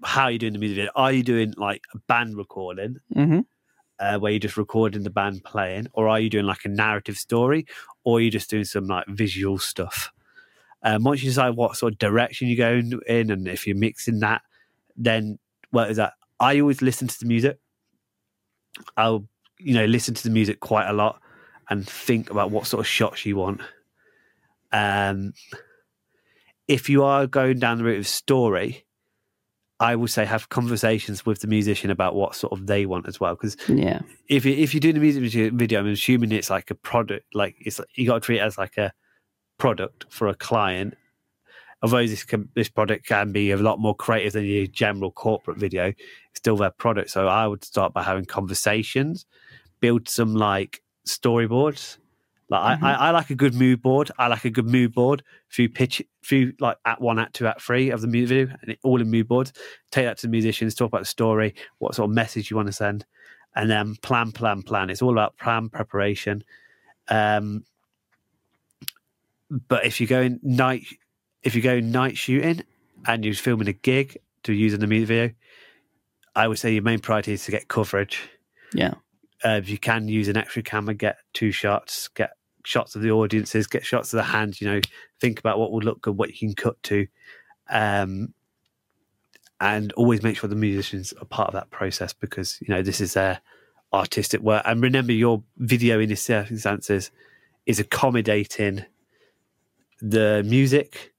Speaker 3: how you're doing the music video. Are you doing like a band recording
Speaker 2: hmm
Speaker 3: uh, where you're just recording the band playing, or are you doing like a narrative story, or are you just doing some like visual stuff? Um, once you decide what sort of direction you're going in, and if you're mixing that, then what is that? I always listen to the music. I'll you know listen to the music quite a lot and think about what sort of shots you want. Um, if you are going down the route of story, I would say have conversations with the musician about what sort of they want as well, because
Speaker 2: yeah,
Speaker 3: if you, if you're doing a music video- video, I'm assuming it's like a product, like it's you got to treat it as like a product for a client. Although this can, this product can be a lot more creative than your general corporate video, it's still their product. So I would start by having conversations, build some like storyboards. Like
Speaker 2: Mhm.
Speaker 3: I, I, I like a good mood board. I like a good mood board. Few pitch, few like at one, at two, at three of the music video, and it, all in mood boards. Take that to the musicians, talk about the story, what sort of message you want to send, and then plan, plan, plan. It's all about plan preparation. Um, but if you go in night, if you go night shooting and you're filming a gig to use in the music video, I would say your main priority is to get coverage.
Speaker 2: yeah,
Speaker 3: Uh, if you can use an extra camera, get two shots, get shots of the audiences, get shots of the hands. You know, think about what would look good, what you can cut to, um, and always make sure the musicians are part of that process because you know this is their artistic work. And remember, your video in these circumstances is accommodating the music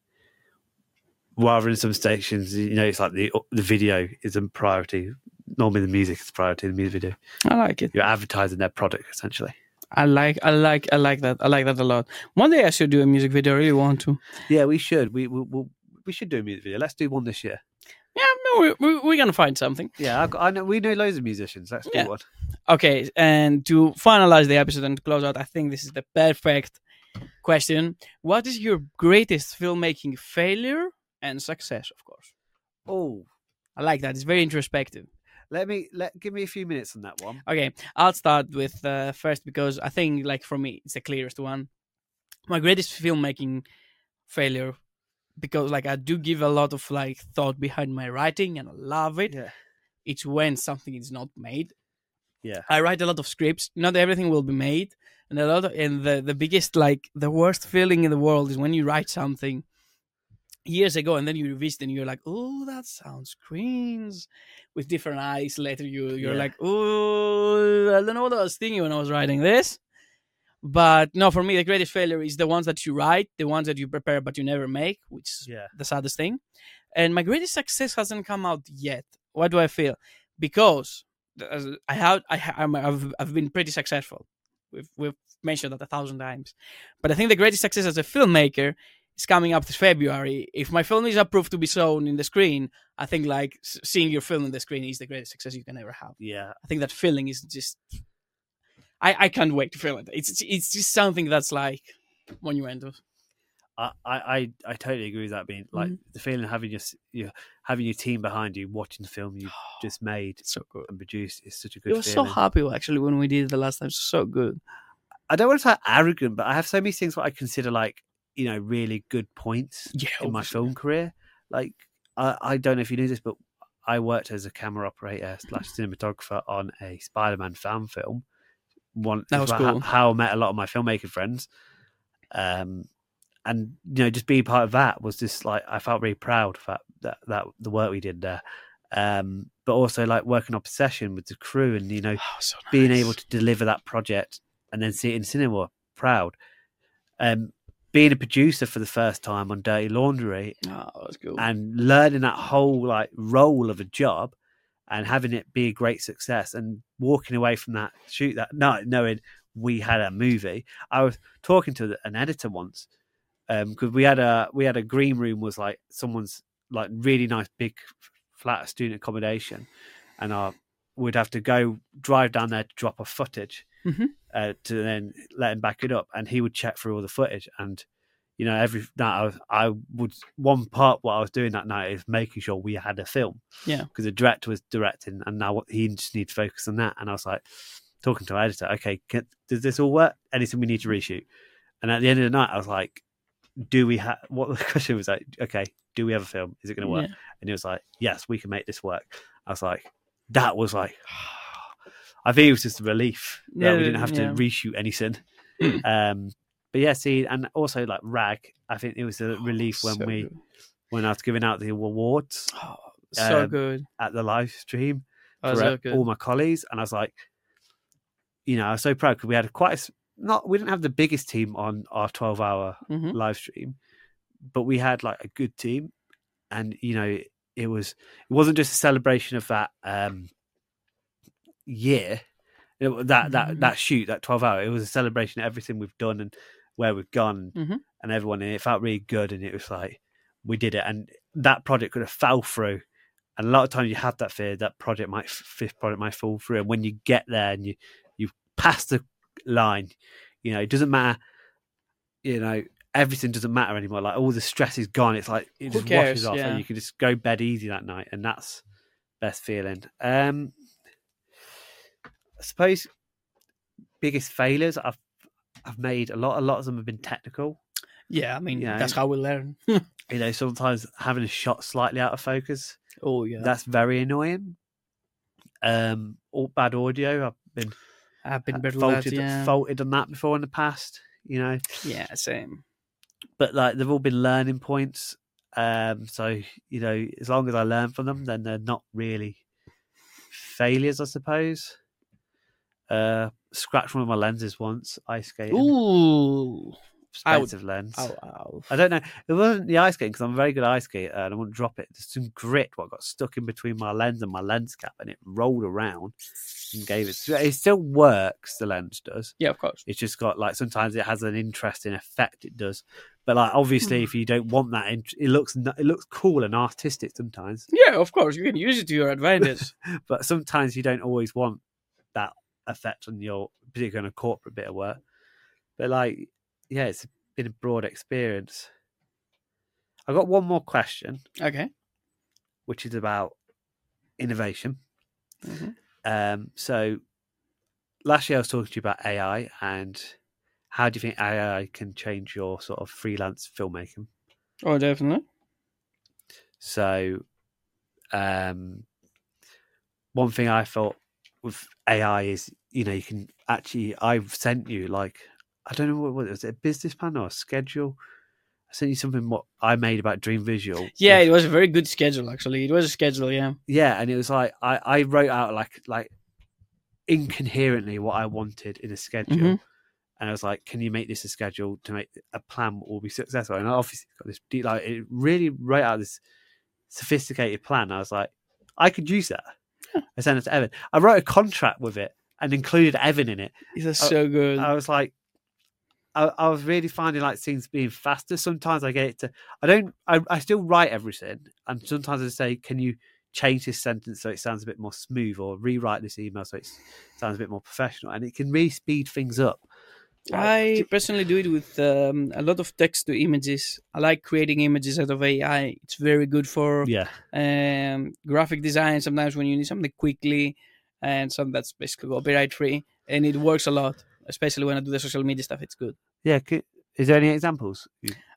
Speaker 3: rather than some stations. You know, it's like the the video is a priority. Normally, the music is priority. The music video
Speaker 2: I like it.
Speaker 3: you're advertising their product essentially.
Speaker 2: I like, I like, I like that. I like that a lot. One day I should do a music video. I really want to.
Speaker 3: Yeah, we should. We we we, we should do a music video. Let's do one this year.
Speaker 2: Yeah, no, we, we, we're gonna find something.
Speaker 3: Yeah, I've got, I know we know loads of musicians. Let's do
Speaker 2: Yeah.
Speaker 3: one.
Speaker 2: Okay, and to finalize the episode and close out, I think this is the perfect question. What is your greatest filmmaking failure and success? Of course,
Speaker 3: Oh,
Speaker 2: I like that. It's very introspective.
Speaker 3: Let me let give me a few minutes on that one.
Speaker 2: Okay, I'll start with uh, first because I think, like for me, it's the clearest one. My greatest filmmaking failure, because like I do give a lot of like thought behind my writing and I love it.
Speaker 3: Yeah.
Speaker 2: It's when something is not made.
Speaker 3: Yeah.
Speaker 2: I write a lot of scripts. Not everything will be made, and a lot of and the the biggest like the worst feeling in the world is when you write something years ago and then you revisit and you're like, oh, that sounds cringe with different eyes. Later you you're
Speaker 3: Yeah.
Speaker 2: like, oh, I don't know what I was thinking when I was writing this. But no, for me, the greatest failure is the ones that you write, the ones that you prepare but you never make, which is
Speaker 3: Yeah.
Speaker 2: the saddest thing. And my greatest success hasn't come out yet. what do I feel? Because I have, I I'm, I've, I've been pretty successful. We've, we've mentioned that a thousand times. But I think the greatest success as a filmmaker is coming up this February. If my film is approved to be shown in the screen, I think like seeing your film in the screen is the greatest success you can ever have.
Speaker 3: Yeah.
Speaker 2: I think that feeling is just. I, I can't wait to feel it. It's it's just something that's like monumental.
Speaker 3: I, I, I I totally agree with that. Being like
Speaker 2: Mhm.
Speaker 3: the feeling of having your you having your team behind you, watching the film you just made
Speaker 2: so good.
Speaker 3: and produced is such a good.
Speaker 2: Was
Speaker 3: feeling.
Speaker 2: so happy actually when we did it the last time. So good.
Speaker 3: I don't want to sound arrogant, but I have so many things what I consider like you know really good points
Speaker 2: Yeah.
Speaker 3: in my film career. Like I, I don't know if you knew this, but I worked as a camera operator slash cinematographer on a Spider-Man fan film. One
Speaker 2: That was cool.
Speaker 3: How, how I met a lot of my filmmaking friends, um, and you know just being part of that was just like I felt really proud of that that, that the work we did there. Um, but also like working on Possession with the crew and you know
Speaker 2: Oh, so
Speaker 3: being able to deliver that project and then see it in cinema, proud. Um, being a producer for the first time on Dirty Laundry
Speaker 2: Oh, that's cool.
Speaker 3: and learning that whole like role of a job and having it be a great success and walking away from that shoot that night knowing we had a movie. I was talking to an editor once um, because we had a we had a green room was like someone's like really nice big flat student accommodation, and our we'd have to go drive down there to drop off footage
Speaker 2: Mhm.
Speaker 3: uh, to then let him back it up, and he would check through all the footage and. You know, every night I, was, I would one part what I was doing that night is making sure we had a film.
Speaker 2: Yeah.
Speaker 3: because the director was directing, and now he just needs to focus on that. And I was like, talking to our editor, okay, can, does this all work? Anything we need to reshoot? And at the end of the night, I was like, do we have what the question was like? Okay, do we have a film? Is it going to work?
Speaker 2: Yeah.
Speaker 3: And he was like, yes, we can make this work. I was like, that was like, I think it was just a relief that
Speaker 2: Yeah,
Speaker 3: we didn't have to
Speaker 2: yeah.
Speaker 3: reshoot anything.
Speaker 2: Mm.
Speaker 3: um, but yeah, see, and also like Rag, I think it was a relief when
Speaker 2: So
Speaker 3: we
Speaker 2: good.
Speaker 3: when I was giving out the awards
Speaker 2: Oh, so
Speaker 3: um,
Speaker 2: good.
Speaker 3: at the live stream
Speaker 2: Oh,
Speaker 3: for
Speaker 2: so
Speaker 3: uh,
Speaker 2: good.
Speaker 3: all my colleagues, and I was like, you know, I was so proud because we had a quite a not we didn't have the biggest team on our twelve hour
Speaker 2: Mhm.
Speaker 3: live stream, but we had like a good team, and you know, it was it wasn't just a celebration of that um year, it, that that
Speaker 2: Mhm.
Speaker 3: that shoot that twelve hour. It was a celebration of everything we've done and where we've gone
Speaker 2: Mhm.
Speaker 3: and everyone, and it felt really good, and it was like we did it, and that project could have fell through. And a lot of times you have that fear that project might fifth project might fall through, and when you get there and you you pass the line, you know it doesn't matter. You know everything doesn't matter anymore. Like all the stress is gone. It's like it
Speaker 2: Who
Speaker 3: just
Speaker 2: cares?
Speaker 3: washes off,
Speaker 2: Yeah.
Speaker 3: and you can just go bed easy that night, and that's best feeling. Um, suppose biggest failures I've I've made a lot. A lot of them have been technical.
Speaker 2: Yeah, I mean
Speaker 3: Yeah,
Speaker 2: that's how we learn.
Speaker 3: You know, sometimes having a shot slightly out of focus
Speaker 2: oh yeah,
Speaker 3: that's very annoying. Um, all bad audio. I've been
Speaker 2: I've been
Speaker 3: uh,
Speaker 2: better that.
Speaker 3: faulted,
Speaker 2: Yeah,
Speaker 3: faulted on that before in the past. You know,
Speaker 2: yeah, same.
Speaker 3: but like they've all been learning points. Um, so you know, as long as I learn from them, then they're not really failures, I suppose. Uh, scratched one of my lenses once, ice skating.
Speaker 2: Ooh,
Speaker 3: expensive lens.
Speaker 2: Ow, ow.
Speaker 3: I don't know. It wasn't the ice skating because I'm a very good ice skater and I wouldn't drop it. There's some grit what got stuck in between my lens and my lens cap and it rolled around and gave it. It still works. The lens does.
Speaker 2: Yeah, of course.
Speaker 3: It's just got like sometimes it has an interesting effect. It does, but like obviously if you don't want that, it looks n- it looks cool and artistic sometimes.
Speaker 2: Yeah, of course. You can use it to your advantage.
Speaker 3: But sometimes you don't always want effect on your particularly on a corporate bit of work. But like, yeah, it's been a broad experience. I got one more question.
Speaker 2: okay.
Speaker 3: which is about innovation.
Speaker 2: Mhm.
Speaker 3: Um, so last year I was talking to you about AI and how do you think AI can change your sort of freelance filmmaking?
Speaker 2: Oh, definitely.
Speaker 3: So um, one thing I thought with AI is, you know, you can actually, I've sent you like, I don't know what, what was it, a business plan or a schedule? I sent you something what I made about Dream Visual.
Speaker 2: Yeah,
Speaker 3: with-
Speaker 2: it was a very good schedule. Actually, it was a schedule. Yeah.
Speaker 3: yeah and it was like i i wrote out like like incoherently what i wanted in a schedule
Speaker 2: Mhm.
Speaker 3: and i was like can you make this a schedule to make a plan will be successful and i obviously got this deep like it really wrote out this sophisticated plan i was like i could use that i sent it to evan i wrote a contract with it and included evan in it
Speaker 2: was
Speaker 3: Oh,
Speaker 2: so good.
Speaker 3: I was like, I, I was really finding like things being faster. Sometimes I get it to, I don't, I, I still write everything, and sometimes I say, can you change this sentence so it sounds a bit more smooth, or rewrite this email so it sounds a bit more professional, and it can really speed things up.
Speaker 2: I personally do it with um, a lot of text to images. I like creating images out of AI. It's very good for
Speaker 3: yeah,
Speaker 2: um, graphic design. Sometimes when you need something quickly, and some that's basically copyright free, and it works a lot. Especially when I do the social media stuff, it's good.
Speaker 3: yeah. Is there any examples?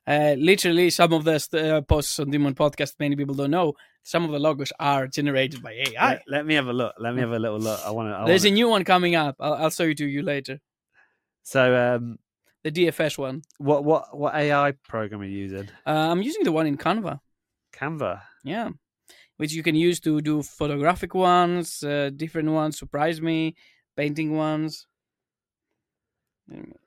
Speaker 2: Uh, literally, some of the st- uh, posts on Demon Podcast, many people don't know. Some of the logos are generated by AI.
Speaker 3: Let, let me have a look. Let me have a little look. I want to.
Speaker 2: There's a new one coming up. I'll, I'll show it to you later.
Speaker 3: So, um,
Speaker 2: The DFS one.
Speaker 3: what what what AI program are you using?
Speaker 2: Uh, I'm using the one in Canva.
Speaker 3: Canva.
Speaker 2: Yeah, which you can use to do photographic ones, uh, different ones, surprise me, painting ones.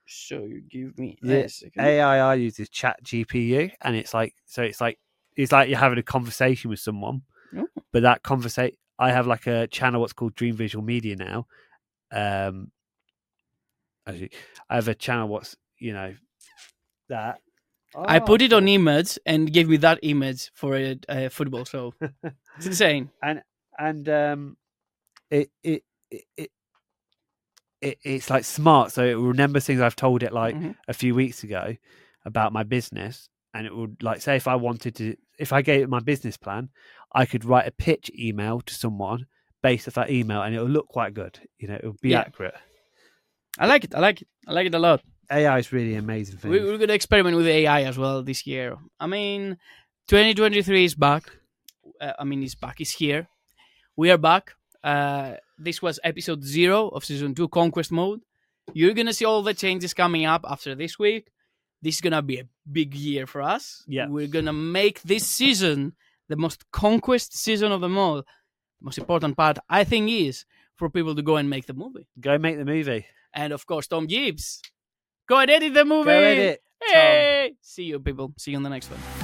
Speaker 2: Show you. Give me second.
Speaker 3: AI I use is ChatGPT, and it's like so. It's like it's like you're having a conversation with someone,
Speaker 2: Oh.
Speaker 3: but that conversation. I have like a channel what's called Dream Visual Media now. Um, actually, I have a channel what's you know that.
Speaker 2: I put it on
Speaker 3: Oh.
Speaker 2: image and gave me that image for a, a football show. it's insane.
Speaker 3: and and um, it it it. it it, it's like smart, so it will remember things I've told it like
Speaker 2: Mhm.
Speaker 3: a few weeks ago about my business, and it would like say if I wanted to, if I gave it my business plan, I could write a pitch email to someone based off that email, and it will look quite good. You know, it will be
Speaker 2: Yeah.
Speaker 3: accurate.
Speaker 2: I like it. I like it. I like it a lot.
Speaker 3: AI is really amazing thing.
Speaker 2: We, we're going to experiment with AI as well this year. I mean, 2023 is back. Uh, I mean, it's back. It's here. We are back. Uh, this was episode zero of season two, Conquest Mode. You're going to see all the changes coming up after this week. This is going to be a big year for us.
Speaker 3: Yeah.
Speaker 2: We're going to make this season the most conquest season of them all. The most important part, I think, is for people to go and make the movie.
Speaker 3: Go make the movie.
Speaker 2: And of course, Tom Gibbs. Go and edit the movie.
Speaker 3: Go edit. Tom.
Speaker 2: Hey! See you, people. See you on the next one.